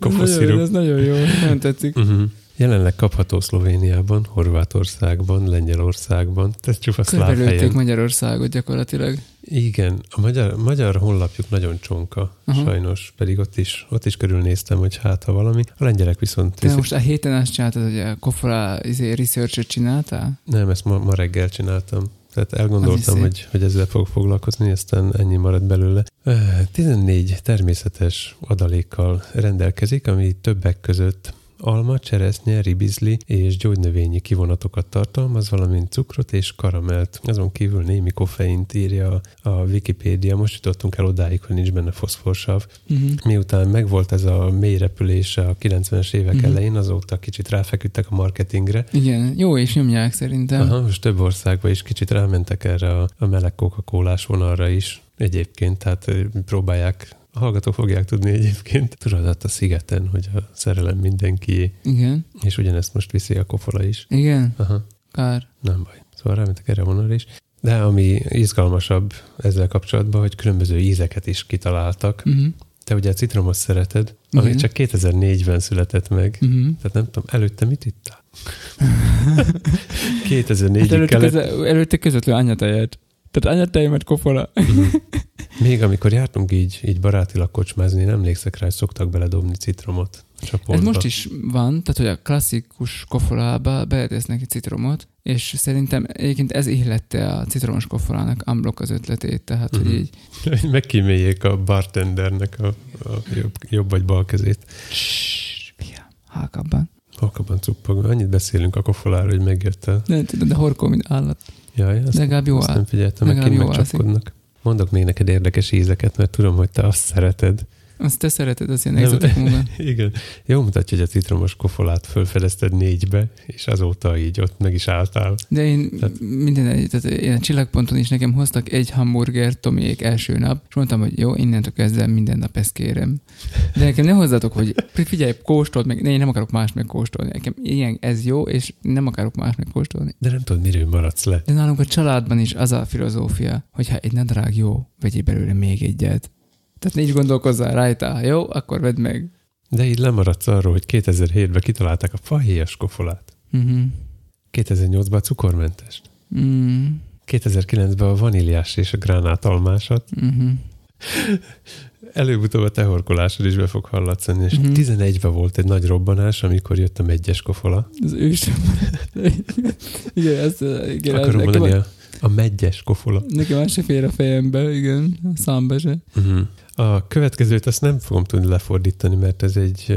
A: (laughs)
B: nagyon, ez nagyon jó, nem tetszik.
A: Uh-huh. Jelenleg kapható Szlovéniában, Horvátországban, Lengyelországban. Tehát csupa szláv helyen.
B: Magyarországot gyakorlatilag.
A: Igen, a magyar, magyar honlapjuk nagyon csonka, uh-huh. sajnos, pedig ott is, ott is körülnéztem, hogy hát ha valami. A lengyelek viszont...
B: Te most a héten azt csináltad, hogy a Kofora izé, research csináltál?
A: Nem, ezt ma, ma reggel csináltam. Tehát elgondoltam, hogy, hogy ezzel fogok foglalkozni, aztán ennyi maradt belőle. Eh, 14 természetes adalékkal rendelkezik, ami többek között alma, cseresznye, ribizli és gyógynövényi kivonatokat tartalmaz, valamint cukrot és karamelt. Azon kívül némi koffeint írja a Wikipédia. Most jutottunk el odáig, hogy nincs benne foszforsav.
B: Uh-huh.
A: Miután megvolt ez a mély repülés a 90-es évek
B: Mhm.
A: elején, azóta kicsit ráfeküdtek a marketingre,
B: Igen, jó és nyomják szerintem.
A: Aha, most több országban is kicsit rámentek erre a, a meleg coca vonalra is egyébként, tehát próbálják, a hallgatók fogják tudni egyébként, tudod, ott a szigeten, hogy a szerelem mindenkié,
B: Igen,
A: és ugyanezt most viszi a kofola is.
B: igen,
A: Aha,
B: kár.
A: nem baj. Szóval rámentek erre a vonalra is. De ami izgalmasabb ezzel kapcsolatban, hogy különböző ízeket is kitaláltak.
B: Uh-huh.
A: Te ugye a citromot szereted, ami
B: Igen.
A: csak 2004-ben született meg.
B: Uh-huh.
A: Tehát nem tudom, előtte mit ittál? (laughs) 2004-ig
B: Hát előtte,
A: kellett
B: köze, előtte közvetlen anyatejet. Tehát anyatejemet kofola.
A: Mhm. (laughs) Még amikor jártunk így, így barátilag kocsmázni, én emlékszek rá, hogy szoktak beledobni citromot a
B: Ez most is van, tehát hogy a klasszikus kofolába beletesznek egy citromot, és szerintem egyébként ez ihlette a citromos kofolának unblock az ötletét, tehát
A: Mhm.
B: hogy így
A: Hogy (laughs) megkíméljék a bartendernek a, a jobb, jobb vagy bal kezét.
B: Ssss, fiam, halkabban.
A: Halkabban cuppog. Annyit beszélünk a kofoláról, hogy megjött el.
B: Nem tudom, de horkol, mint állat.
A: Jaj, azt,
B: Legalább jó
A: azt
B: áll.
A: nem figyeltem, meg kint megcsapkodnak. Mondok még neked érdekes ízeket, mert tudom, hogy te azt szereted.
B: Azt te szereted, az ilyen munka. (laughs)
A: Igen. Jó mutatja, hogy a citromos kofolát fölfedezted négybe, és azóta így ott meg is álltál.
B: De én
A: Tehát-
B: minden egy, tehát a csillagponton is nekem hoztak egy hamburger Tomiék első nap, és mondtam, hogy jó, innentől kezdve minden nap ezt kérem. De nekem ne hozzátok, hogy figyelj, kóstold meg, ne, én nem akarok más megkóstolni. Nekem ilyen, ez jó, és nem akarok más megkóstolni.
A: De nem tudod, miről maradsz le.
B: De nálunk a családban is az a filozófia, hogy ha egy nadrág jó, vegyél belőle még egyet. Tehát így gondolkozzál rajta, jó, akkor vedd meg.
A: De így lemaradsz arról, hogy 2007-ben kitalálták a fahéjas kofolát.
B: Uh-huh.
A: 2008-ban a cukormentest.
B: Mm.
A: 2009-ben a vaníliás és a gránátalmásat. (laughs)
B: Uh-huh.
A: Előbb-utóbb a tehorkolásod is be fog hallatszani, és
B: Mhm.
A: uh-huh. 11-ben volt egy nagy robbanás, amikor jött a megyes kofola.
B: Az ős. (laughs) igen, ez, igen,
A: Akarom mondani a, a megyes kofola.
B: nekem az se fér a fejembe, igen, a számba se.
A: Uh-huh. A következőt azt nem fogom tudni lefordítani, mert ez egy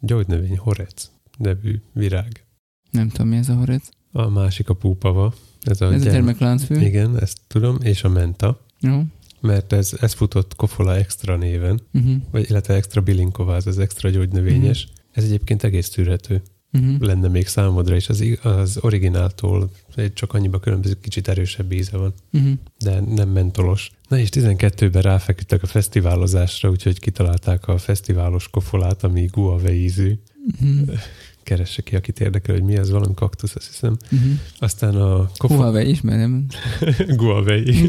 A: gyógynövény, horec nevű virág.
B: Nem tudom, mi ez a horec.
A: A másik a púpava. Ez a,
B: Ez a
A: gyem-
B: termekláncfő.
A: Igen, ezt tudom, és a menta,
B: Jó.
A: mert ez, ez futott kofola extra néven,
B: Uh-huh.
A: vagy illetve extra bilinková, az extra gyógynövényes. Ez egyébként egész tűrhető
B: Uh-huh.
A: lenne még számodra, és az, az origináltól csak annyiba különbözik, kicsit erősebb íze van,
B: Uh-huh.
A: de nem mentolos. Na és 12-ben ráfeküdtek a fesztiválozásra, úgyhogy kitalálták a fesztiválos kofolát, ami guave ízű.
B: Uh-huh. (laughs)
A: Keresse ki, akit érdekel, hogy mi az, valami kaktusz, azt hiszem.
B: Uh-huh.
A: Aztán a kofola...
B: Huawei ismerem. (laughs) Huawei. (laughs)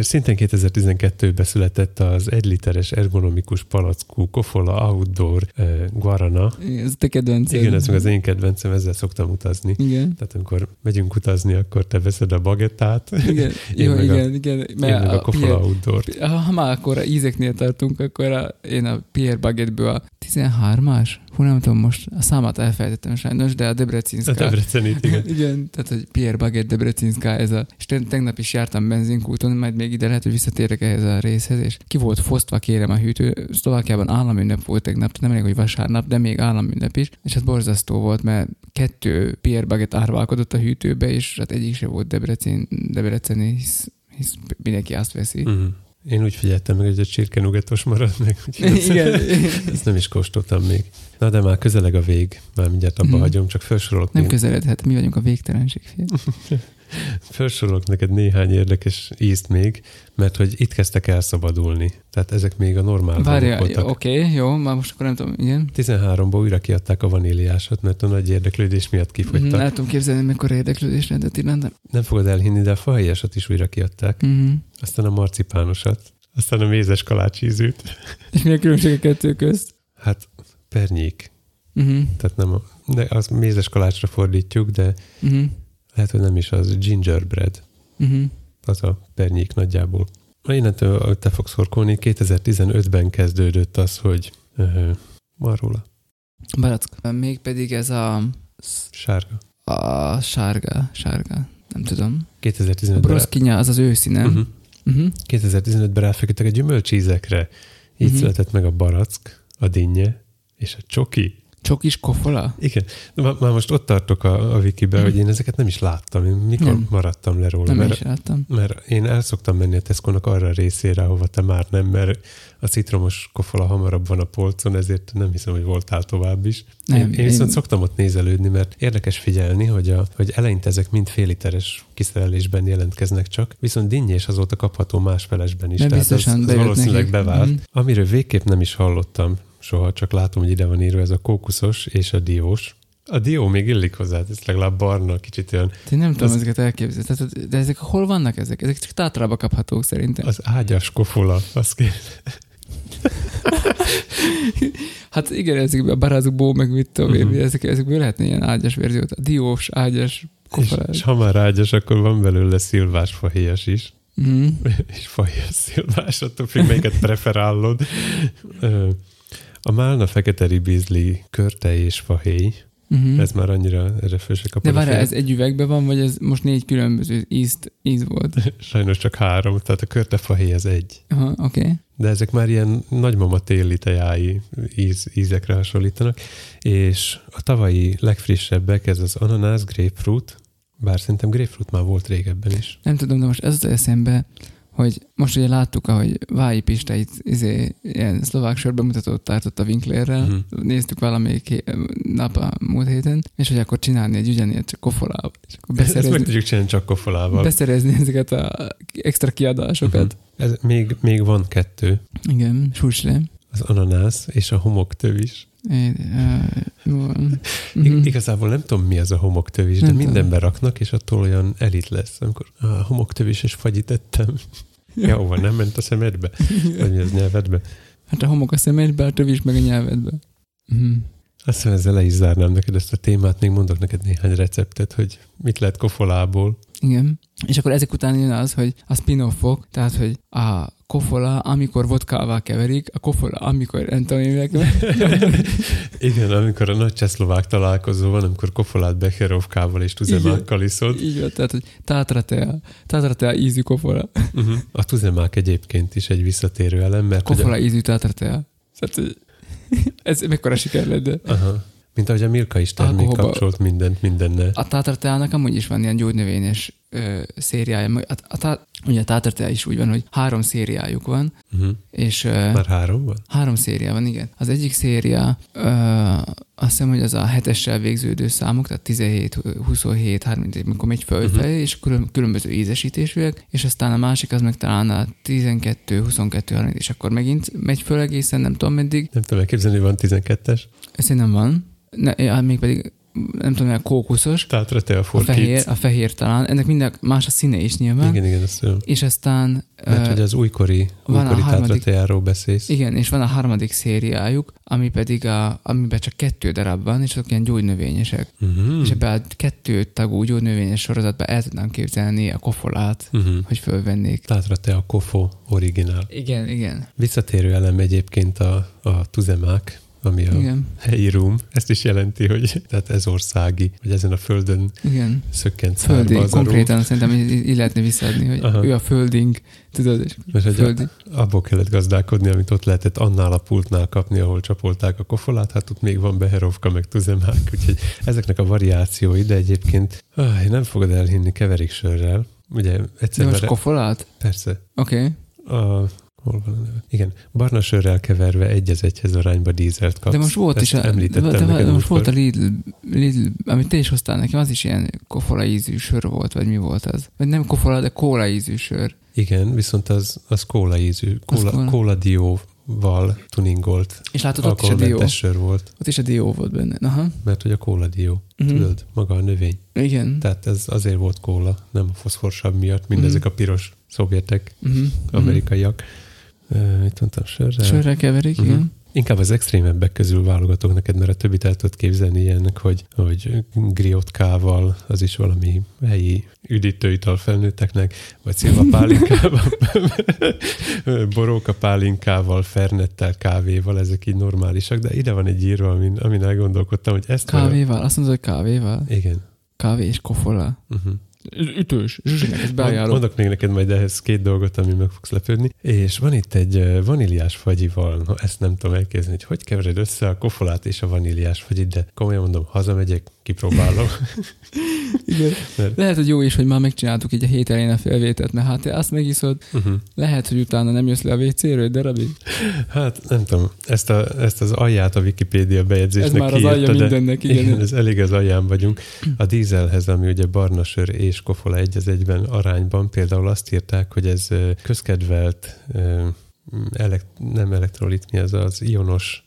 A: Szintén 2012-ben született az egyliteres ergonomikus palackú Kofola Outdoor uh, Guarana.
B: Ez te kedvenced.
A: Igen, ez meg az én kedvencem, ezzel szoktam utazni.
B: Igen.
A: Tehát amikor megyünk utazni, akkor te veszed a bagettát,
B: Igen, (laughs)
A: Én
B: jó,
A: meg a-
B: igen, igen.
A: én meg a Kofola Outdoor.
B: Ha, már akkor a ízeknél tartunk, akkor a, én a Pierre Baguette-ből a 13-as? Hú, nem tudom most, a számát elfelejtettem sajnos, de a
A: A
B: Debrecinska.
A: Debrecenit, igen. (laughs)
B: igen, tehát hogy Pierre Baguette Debrecinska, ez a, és te- tegnap is jártam benzinkúton, majd még ide lehet, hogy visszatérek ehhez a részhez, és ki volt fosztva kérem a hűtő, Szlovákiában államünnep volt tegnap, tehát nem elég, hogy vasárnap, de még államünnep is, és hát borzasztó volt, mert kettő Pierre Baguette árválkodott a hűtőbe, és hát egyik se volt Debrecen, Debreceni, hisz, hisz mindenki azt veszi.
A: Uh-huh. Én úgy figyeltem meg, hogy a csirkenugetos marad meg,
B: Igen. (laughs)
A: ezt nem is kóstoltam még. Na de már közeleg a vég, már mindjárt abba
B: Mhm.
A: hagyom, csak felsorolok
B: Nem
A: még.
B: közeledhet, mi vagyunk a végtelenség fél. (laughs)
A: Felsorolok neked néhány érdekes ízt még, mert hogy itt kezdtek elszabadulni. Tehát ezek még a normál
B: Várja,
A: voltak.
B: oké, okay, jó, már most akkor nem tudom, igen.
A: 13-ban újra kiadták a vaníliásot, mert a nagy érdeklődés miatt kifogytak.
B: Mm, el tudom képzelni, mikor érdeklődés rendett iránt.
A: Nem fogod elhinni, de a fahéjasat is újra kiadták.
B: Mm-hmm.
A: Aztán a marcipánosat, aztán a mézes kalácsízűt.
B: És mi a különbség a kettő közt?
A: Hát pernyék.
B: Mm-hmm.
A: Tehát nem a, de az mézes kalácsra fordítjuk, de
B: Mm-hmm.
A: Lehet, hogy nem is az gingerbread.
B: Mm-hmm.
A: az a pernyék nagyjából. Innentől, te fogsz horkolni, 2015-ben kezdődött az, hogy uh, van róla,
B: Barack. Még pedig ez a,
A: sárga.
B: a sárga, sárga, nem tudom. A
A: 2015-ben,
B: broszkinya, az az őszi, nem?
A: uh-huh.
B: Uh-huh.
A: 2015-ben ráfeküdtek a gyümölcsízekre. Így
B: Mhm.
A: született meg a barack, a dinnye és a csoki.
B: Csokis kofola?
A: Igen, már, már most ott tartok a, a wikibe,
B: Mhm.
A: hogy én ezeket nem is láttam. Én mikor
B: Nem.
A: maradtam le róla?
B: Nem
A: mert
B: is láttam.
A: Mert én el szoktam menni a Tesco-nak arra a részére, ahova te már nem, mert a citromos kofola hamarabb van a polcon, ezért nem hiszem, hogy voltál tovább is.
B: Nem,
A: én, én viszont
B: én-
A: szoktam ott nézelődni, mert érdekes figyelni, hogy, a, hogy eleinte ezek mind féliteres kiszerelésben jelentkeznek csak, viszont dinnyés azóta kapható másfelesben is.
B: De
A: tehát az,
B: biztosan
A: az
B: bejött
A: valószínűleg
B: nekik.
A: bevált.
B: Mhm.
A: Amiről végképp nem is hallottam soha, csak látom, hogy ide van írva ez a kókuszos és a diós. A dió még illik hozzá, ez legalább barna, kicsit olyan
B: Én nem tudom
A: Az-
B: ezeket elképzelni. Tehát, de ezek hol vannak ezek? Ezek csak tátrába kaphatók szerintem.
A: az ágyas kofola. Azt kér, (laughs)
B: Hát igen, ezekből a barázukból, meg mit tudom uh-huh. ezek, ezekből lehetne ilyen ágyas verziót. A diós, ágyas,
A: és,
B: kofolás.
A: és ha már ágyas, akkor van belőle szilvás fahéjas is.
B: Mm. (laughs)
A: és fahéjas szilvás, attól függ, melyiket preferálod. A málna fekete ribizli, körte és fahéj.
B: Uh-huh.
A: Ez már annyira erre föl se
B: De
A: fejet.
B: ez egy üvegben van, vagy ez most négy különböző ízt, íz volt? (laughs)
A: Sajnos csak három, tehát a körte fahéj az egy.
B: Aha, oké. Okay.
A: De ezek már ilyen nagymama téli tejái íz, ízekre hasonlítanak, és a tavalyi legfrissebbek, ez az ananász, grapefruit, bár szerintem grapefruit már volt régebben is.
B: Nem tudom, de most ez az eszembe, hogy most ugye láttuk, ahogy Vályi Pista itt izé, ilyen szlovák sör bemutatót tartott a Winklerrel,
A: Mhm.
B: uh-huh. néztük valamelyik nap a múlt héten, és hogy akkor csinálni egy ugyanilyet csak kofolával, és akkor
A: Ezt meg
B: beszerezni,
A: tudjuk csinálni csak kofolával.
B: beszerezni ezeket a extra kiadásokat.
A: Mhm. Ez még, még van kettő,
B: Uh-huh. Igen, susle.
A: az ananász és a homoktövis.
B: É, uh.
A: I-
B: Mhm.
A: Igazából nem tudom, mi az a homoktövis, de
B: Nem
A: mindenbe raknak, és attól olyan elit lesz. Amikor a homoktövis és fagyit ettem. Jó van, nem ment a szemedbe? Vagy mi az nyelvedbe?
B: Hát a homok a szemedbe, a tövis meg a nyelvedbe. Mhm.
A: Azt hiszem, ezzel le is zárnám neked ezt a témát, még mondok neked néhány receptet, hogy mit lehet kofolából.
B: Igen. És akkor ezek után jön az, hogy a spin-offok, tehát, hogy a kofola, amikor vodkával keverik, a kofola, amikor nem tudom, én meg- (laughs)
A: Igen, amikor a nagy csehszlovák találkozó van, amikor kofolát becherovkával és tuzemákkal iszod.
B: Így van, tehát, hogy tátratea, tátratea ízű kofola.
A: Uh-huh. A tuzemák egyébként is egy visszatérő elem, mert
B: Kofola ízű tátratea. Tehát, ez mekkora siker lett, de
A: aha, mint ahogy a Milka is termék kapcsolt mindent mindennel.
B: a tátrateának amúgy is van ilyen gyógynövényes ö, szériája. A, a, tá, ugye a tátratea is úgy van, hogy három szériájuk van,
A: Uh-huh.
B: és ö,
A: Már három van?
B: Három széria van, igen. Az egyik széria, ö, azt hiszem, hogy az a hetessel végződő számok, tehát 17, 27, 30, amikor megy fölfelé, uh-huh. és külön, különböző ízesítésűek, és aztán a másik az meg talán a 12, 22, 30, és akkor megint megy föl egészen, nem tudom meddig.
A: Nem tudom elképzelni, hogy van 12-es.
B: Ez szerintem van. Ne, ja, még pedig nem tudom, a kókuszos,
A: Tátra te a
B: fehér, a fehér talán. Ennek minden más a színe is nyilván.
A: Igen, igen, azt tudom.
B: És aztán...
A: Mert hogy az újkori,
B: van a
A: újkori
B: harmadik-
A: tátrateáról beszélsz.
B: Igen, és van a harmadik szériájuk, ami pedig a, amiben csak kettő darab van, és azok ilyen gyógynövényesek.
A: Uh-huh.
B: És ebben a kettő tagú gyógynövényes sorozatban el tudnám képzelni a kofolát,
A: Uh-huh.
B: hogy fölvennék.
A: Tátra te a kofo originál.
B: Igen, igen.
A: Visszatérő elem egyébként a, a tuzemák, ami a
B: Igen,
A: helyi rum. Ezt is jelenti, hogy tehát ez országi, hogy ezen a földön
B: igen.
A: szökkent
B: Földi,
A: az a rum.
B: konkrétan szerintem így, lehetne visszaadni, hogy
A: Aha.
B: ő a földing, tudod, és
A: Mert hogy
B: földi.
A: abból kellett gazdálkodni, amit ott lehetett annál a pultnál kapni, ahol csapolták a kofolát, hát ott még van beherovka, meg tuzemák, úgyhogy ezeknek a variációi, de egyébként ah, nem fogod elhinni keverik sörrel. Ugye
B: De
A: egyszer
B: most
A: már,
B: kofolát?
A: persze,
B: Oké. Okay.
A: a, Hol van a neve? Igen, barna sörrel keverve egy az egyhez arányba dízelt kapsz.
B: De most volt
A: Ezt
B: is, a,
A: említettem
B: de, de most volt a. Lidl, Lidl, amit te is hoztál nekem, az is ilyen kofola ízű sör volt, vagy mi volt az? Vagy nem kofola, de kóla ízű sör.
A: Igen, viszont az, az kóla ízű, kóla,
B: kóla.
A: kóla dióval tuningolt
B: És látod, ott is a dió.
A: sör volt,
B: Ott is a dió volt benne. Aha.
A: mert hogy a kóla dió,
B: Mhm.
A: tudod, maga a növény.
B: Igen.
A: Tehát ez azért volt kóla, nem a foszforsav miatt, mindezek
B: Mhm.
A: a piros szovjetek,
B: Uh-huh.
A: amerikaiak. Uh, mit mondtam, sörrel?
B: Sörrel keverik,
A: Mhm.
B: igen.
A: Inkább az extrémebbek közül válogatok neked, mert a többit el tudod képzelni ilyenek, hogy, hogy griotkával, az is valami helyi üdítőital felnőtteknek, vagy szilva pálinkával, (laughs) boróka pálinkával, fernettel, kávéval, ezek így normálisak, de ide van egy írva, amin, amin elgondolkodtam, hogy ezt...
B: Kávéval, azt mondod, hogy kávéval?
A: Igen.
B: Kávé és kofola.
A: Uh-huh.
B: Ütős. Zsuzsinek, ezt beajánlom.
A: mondok még neked majd ehhez két dolgot, ami meg fogsz lepődni. És van itt egy vaníliás fagyival, no, ezt nem tudom elképzelni, hogy hogy kevered össze a kofolát és a vaníliás fagyit, de komolyan mondom, hazamegyek, kipróbálom. (laughs)
B: Igen.
A: Mert-
B: Lehet, hogy jó is, hogy már megcsináltuk így a hét elején a felvételt, mert hát te azt megiszod,
A: uh-huh.
B: lehet, hogy utána nem jössz le a WC-ről egy darabig.
A: Hát nem tudom, ezt, a, ezt az alját a Wikipédia bejegyzésnek
B: Ez már az alja
A: de
B: mindennek, igen.
A: igen, ez elég az alján vagyunk. A dízelhez, ami ugye barna sör és kofola egy az egyben arányban, például azt írták, hogy ez közkedvelt, elekt, nem elektrolit, mi ez az ionos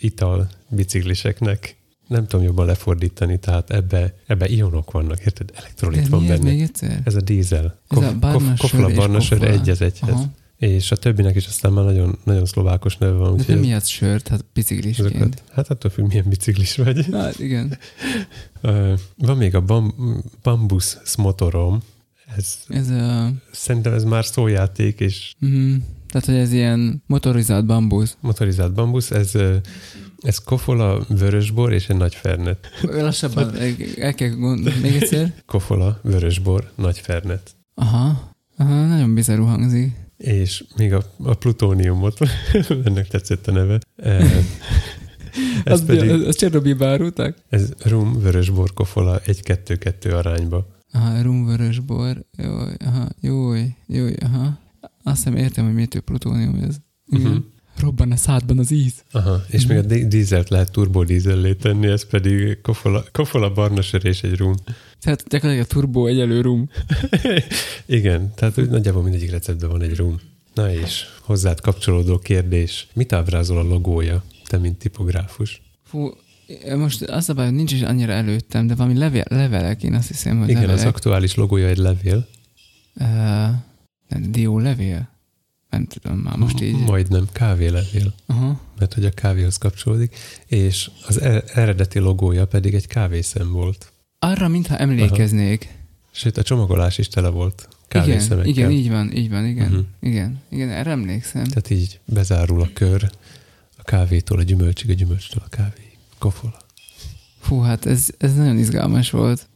A: ital bicikliseknek. Nem tudom jobban lefordítani, tehát ebbe, ebbe ionok vannak, érted? Elektrolit
B: De
A: van
B: mi ez
A: benne.
B: egyszer?
A: Ez a dízel.
B: Ez
A: Kof,
B: a barna
A: kof,
B: sör
A: barna egy az egyhez.
B: Aha.
A: És a többinek is aztán már nagyon, nagyon szlovákos neve van.
B: De te
A: ez-
B: miatt sört? Hát biciklisként.
A: Ezeket, hát attól függ, milyen biciklis vagy.
B: Hát igen. (laughs)
A: Van még a bam, bambusz motorom. Ez,
B: Ez a...
A: szerintem ez már szójáték, és
B: Mm, tehát, hogy ez ilyen motorizált bambusz.
A: motorizált bambusz. Ez, ez kofola, vörösbor és egy nagy fernet.
B: Lassabban, el kell gondolni. Még egyszer.
A: Kofola, vörösbor, nagy fernet.
B: Aha. Aha, nagyon bizarú hangzik.
A: És még a, a plutóniumot, (laughs) ennek tetszett a neve. E, (laughs) ez
B: Az,
A: pedig,
B: az, az Csernobilba árulták?
A: ez rum, vörösbor, kofola 1-2-2 arányba.
B: Aha, rumvörös bor. Jó, aha, jó, jó, aha. Azt hiszem értem, hogy miért plutónium ez. Igen.
A: Mhm.
B: Robban a szádban az íz.
A: Aha, és
B: Mhm.
A: még a dí- dízelt lehet turbodízellé tenni, ez pedig kofola, kofola barna sör és egy rum.
B: Tehát gyakorlatilag a turbo egyelő rum. (laughs)
A: Igen, tehát úgy nagyjából mindegyik receptben van egy rum. Na és hozzád kapcsolódó kérdés. Mit ábrázol a logója, te mint tipográfus?
B: Fú, most azt a baj, hogy nincs is annyira előttem, de valami levél, levelek, én azt hiszem, hogy
A: Igen,
B: levelek.
A: az aktuális logója egy levél.
B: Uh, dió levél? Nem tudom már most így.
A: Majdnem kávélevél,
B: Aha.
A: mert hogy a kávéhoz kapcsolódik, és az e- eredeti logója pedig egy kávészem volt.
B: Arra, mintha emlékeznék.
A: Sőt, a csomagolás is tele volt
B: Igen,
A: kávészemekkel.
B: igen, így van, így van, igen.
A: Mhm.
B: Igen, igen, erre emlékszem.
A: Tehát így bezárul a kör, a kávétól a gyümölcsig, a gyümölcstől a kávéig. Kofola.
B: Fú, hát ez, ez nagyon izgalmas volt.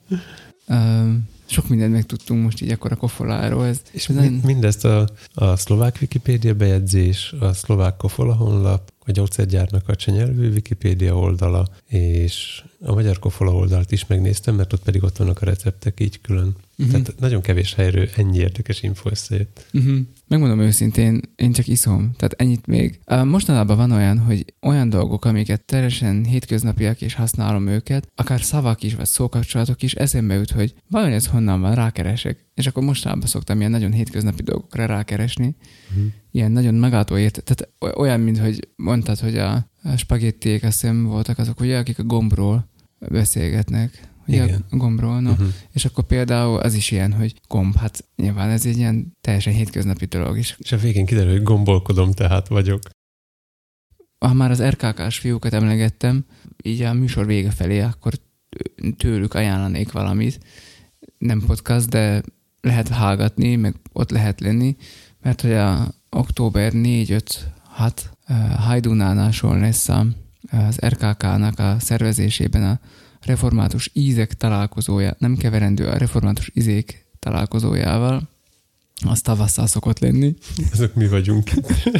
B: Um, sok mindent megtudtunk most így akkor a kofoláról. Ez,
A: És
B: ez
A: mi,
B: nagyon,
A: mindezt a, a szlovák Wikipédia bejegyzés, a szlovák kofola honlap, a gyógyszergyárnak a csanyelvű Wikipédia oldala, és a magyar kofola oldalt is megnéztem, mert ott pedig ott vannak a receptek így külön.
B: Mhm.
A: Tehát nagyon kevés helyről ennyi érdekes info összejött.
B: Uh-huh. Megmondom őszintén, én csak iszom, tehát ennyit még. Mostanában van olyan, hogy olyan dolgok, amiket teljesen hétköznapiak és használom őket, akár szavak is, vagy szókapcsolatok is, eszembe jut, hogy vajon ez honnan van, rákeresek. És akkor mostanában szoktam ilyen nagyon hétköznapi dolgokra rákeresni,
A: Mhm.
B: ilyen nagyon magától ért, tehát oly- olyan, mint hogy mondtad, hogy a, a spagettiék azt hiszem voltak azok, ugye, akik a gombról beszélgetnek.
A: Igen.
B: a gombról, no.
A: Uh-huh.
B: És akkor például az is ilyen, hogy gomb, hát nyilván ez egy ilyen teljesen hétköznapi dolog is.
A: És a végén kiderül, hogy gombolkodom, tehát vagyok.
B: Ha már az RKK-s fiúkat emlegettem, így a műsor vége felé, akkor tőlük ajánlanék valamit. Nem podcast, de lehet hallgatni, meg ott lehet lenni, mert hogy a október 4-5-6 Hajdunánáson lesz a, az RKK-nak a szervezésében a református ízek találkozója, nem keverendő a református izék találkozójával, az tavasszal szokott lenni.
A: Ezek mi vagyunk.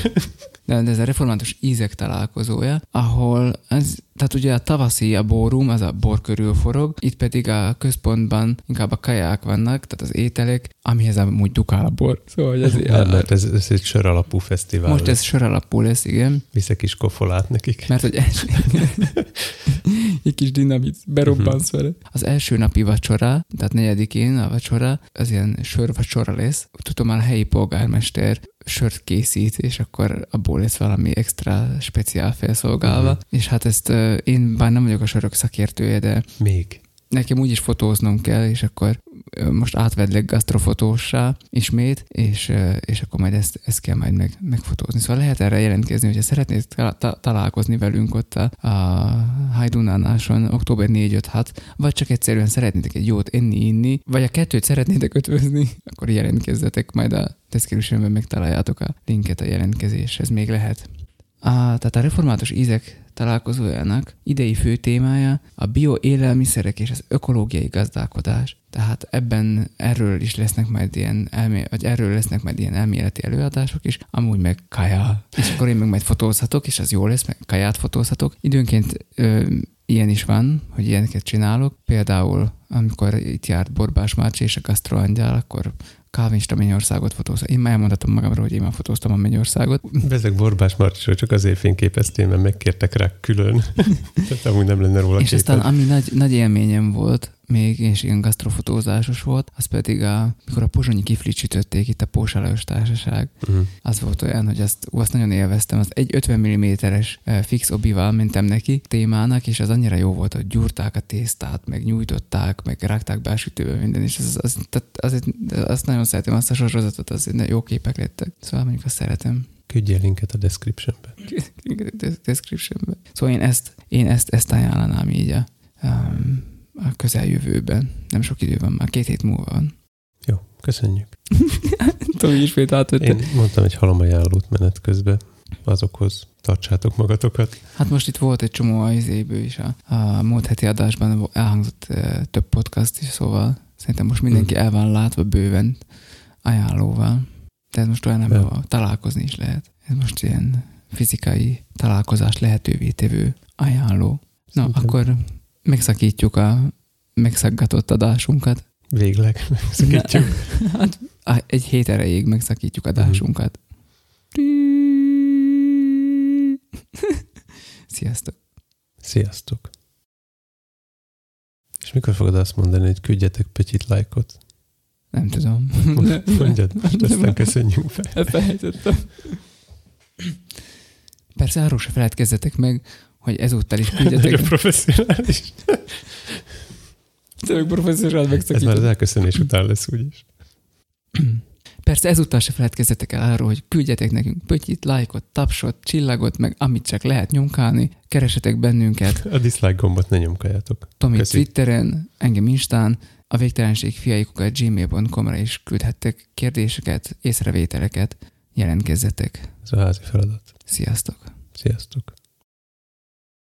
A: (laughs)
B: de, de ez a református ízek találkozója, ahol ez, tehát ugye a tavaszi a bórum, az a bor körül forog, itt pedig a központban inkább a kaják vannak, tehát az ételek, amihez amúgy dukál a bor. Szóval ez,
A: Nem, mert ez, ez egy sör alapú fesztivál.
B: most ez sör alapú lesz, igen.
A: Viszek kis kofolát nekik.
B: Mert hogy (laughs) (laughs) egy kis dinamit berobbansz vele. Az első napi vacsora, tehát negyedikén a vacsora, az ilyen sörvacsora lesz. Tudom, a helyi polgármester sört készít, és akkor abból lesz valami extra speciál felszolgálva.
A: Mhm.
B: És hát ezt én bár nem vagyok a sörök szakértője, de
A: Még.
B: Nekem úgyis fotóznom kell, és akkor most átvedlek gasztrofotóssá ismét, és, és akkor majd ezt, ezt kell majd meg, megfotózni. Szóval lehet erre jelentkezni, hogyha szeretnéd ta- ta- találkozni velünk ott a, a Hajdunánáson október 4-5-6, vagy csak egyszerűen szeretnétek egy jót enni, inni, vagy a kettőt szeretnétek ötvözni, akkor jelentkezzetek, majd a descriptionben megtaláljátok a linket a jelentkezéshez, még lehet. A, tehát a református ízek találkozójának idei fő témája a bioélelmiszerek és az ökológiai gazdálkodás. Tehát ebben erről is lesznek majd ilyen, elmé- vagy erről lesznek majd ilyen elméleti előadások is, amúgy meg kaja. És akkor én meg majd fotózhatok, és az jó lesz, meg kaját fotózhatok. Időnként ö, ilyen is van, hogy ilyeneket csinálok. Például, amikor itt járt Borbás Márcsi és a Gastroangyál, akkor Calvinista Mennyországot fotóztam. Én már elmondhatom magamról, hogy én már fotóztam a Mennyországot.
A: Bezeg Borbás Marcsisról csak azért fényképeztél, mert megkértek rá külön. (laughs) Tehát amúgy nem lenne róla
B: És
A: képed.
B: aztán ami nagy, nagy élményem volt, még, és ilyen gasztrofotózásos volt, az pedig, a, mikor a pozsonyi kiflit sütötték itt a Pósalajos Társaság,
A: Uh-huh.
B: az volt olyan, hogy azt, ú, azt nagyon élveztem. Az egy 50 mm-es fix obival mentem neki témának, és az annyira jó volt, hogy gyúrták a tésztát, meg nyújtották, meg rágták be a sütőbe minden, és az, az, tehát az, azt nagyon szeretem, azt a sorozatot, az jó képek lettek. Szóval mondjuk azt szeretem.
A: Küldjél linket a descriptionbe. (laughs)
B: descriptionbe. Szóval én ezt, én ezt, ezt ajánlanám így a, um, a közeljövőben. Nem sok idő van, már két hét múlva van.
A: Jó, köszönjük. (laughs)
B: Tomi ismét átvette.
A: Én mondtam egy halomajánlót menet közben. Azokhoz tartsátok magatokat.
B: Hát most itt volt egy csomó a izéből is. A, a múlt heti adásban elhangzott e, több podcast is, szóval szerintem most mindenki el van látva bőven ajánlóval. Tehát most olyan nem,
A: Ja.
B: találkozni is lehet. Ez most ilyen fizikai találkozás lehetővé tevő ajánló. Na,
A: Szerintem
B: akkor megszakítjuk a megszaggatott adásunkat.
A: Végleg megszakítjuk. (laughs)
B: Hát egy hét erejéig megszakítjuk adásunkat. Sziasztok!
A: Sziasztok. És mikor fogod azt mondani, hogy küldjetek petit lájkot?
B: Nem tudom.
A: Mondjad, most aztán köszönjünk fel.
B: Elfelejtettem. Persze arról se feledkezzetek meg, hogy ezúttal is (laughs) küldjetek.
A: Nagyon professzionális.
B: Tényleg professzionál
A: Ez már az elköszönés után lesz úgyis. (clears throat)
B: Persze ezúttal se feledkezzetek el arról, hogy küldjetek nekünk pötyit, lájkot, tapsot, csillagot, meg amit csak lehet nyomkálni. Keresetek bennünket
A: A dislike gombot ne nyomkáljátok.
B: Tomi
A: Köszi.
B: Twitteren, engem Instán, a végtelenség fiaikukat gmail.com-ra is küldhettek kérdéseket, észrevételeket, jelentkezzetek.
A: Ez a házi feladat.
B: Sziasztok!
A: Sziasztok.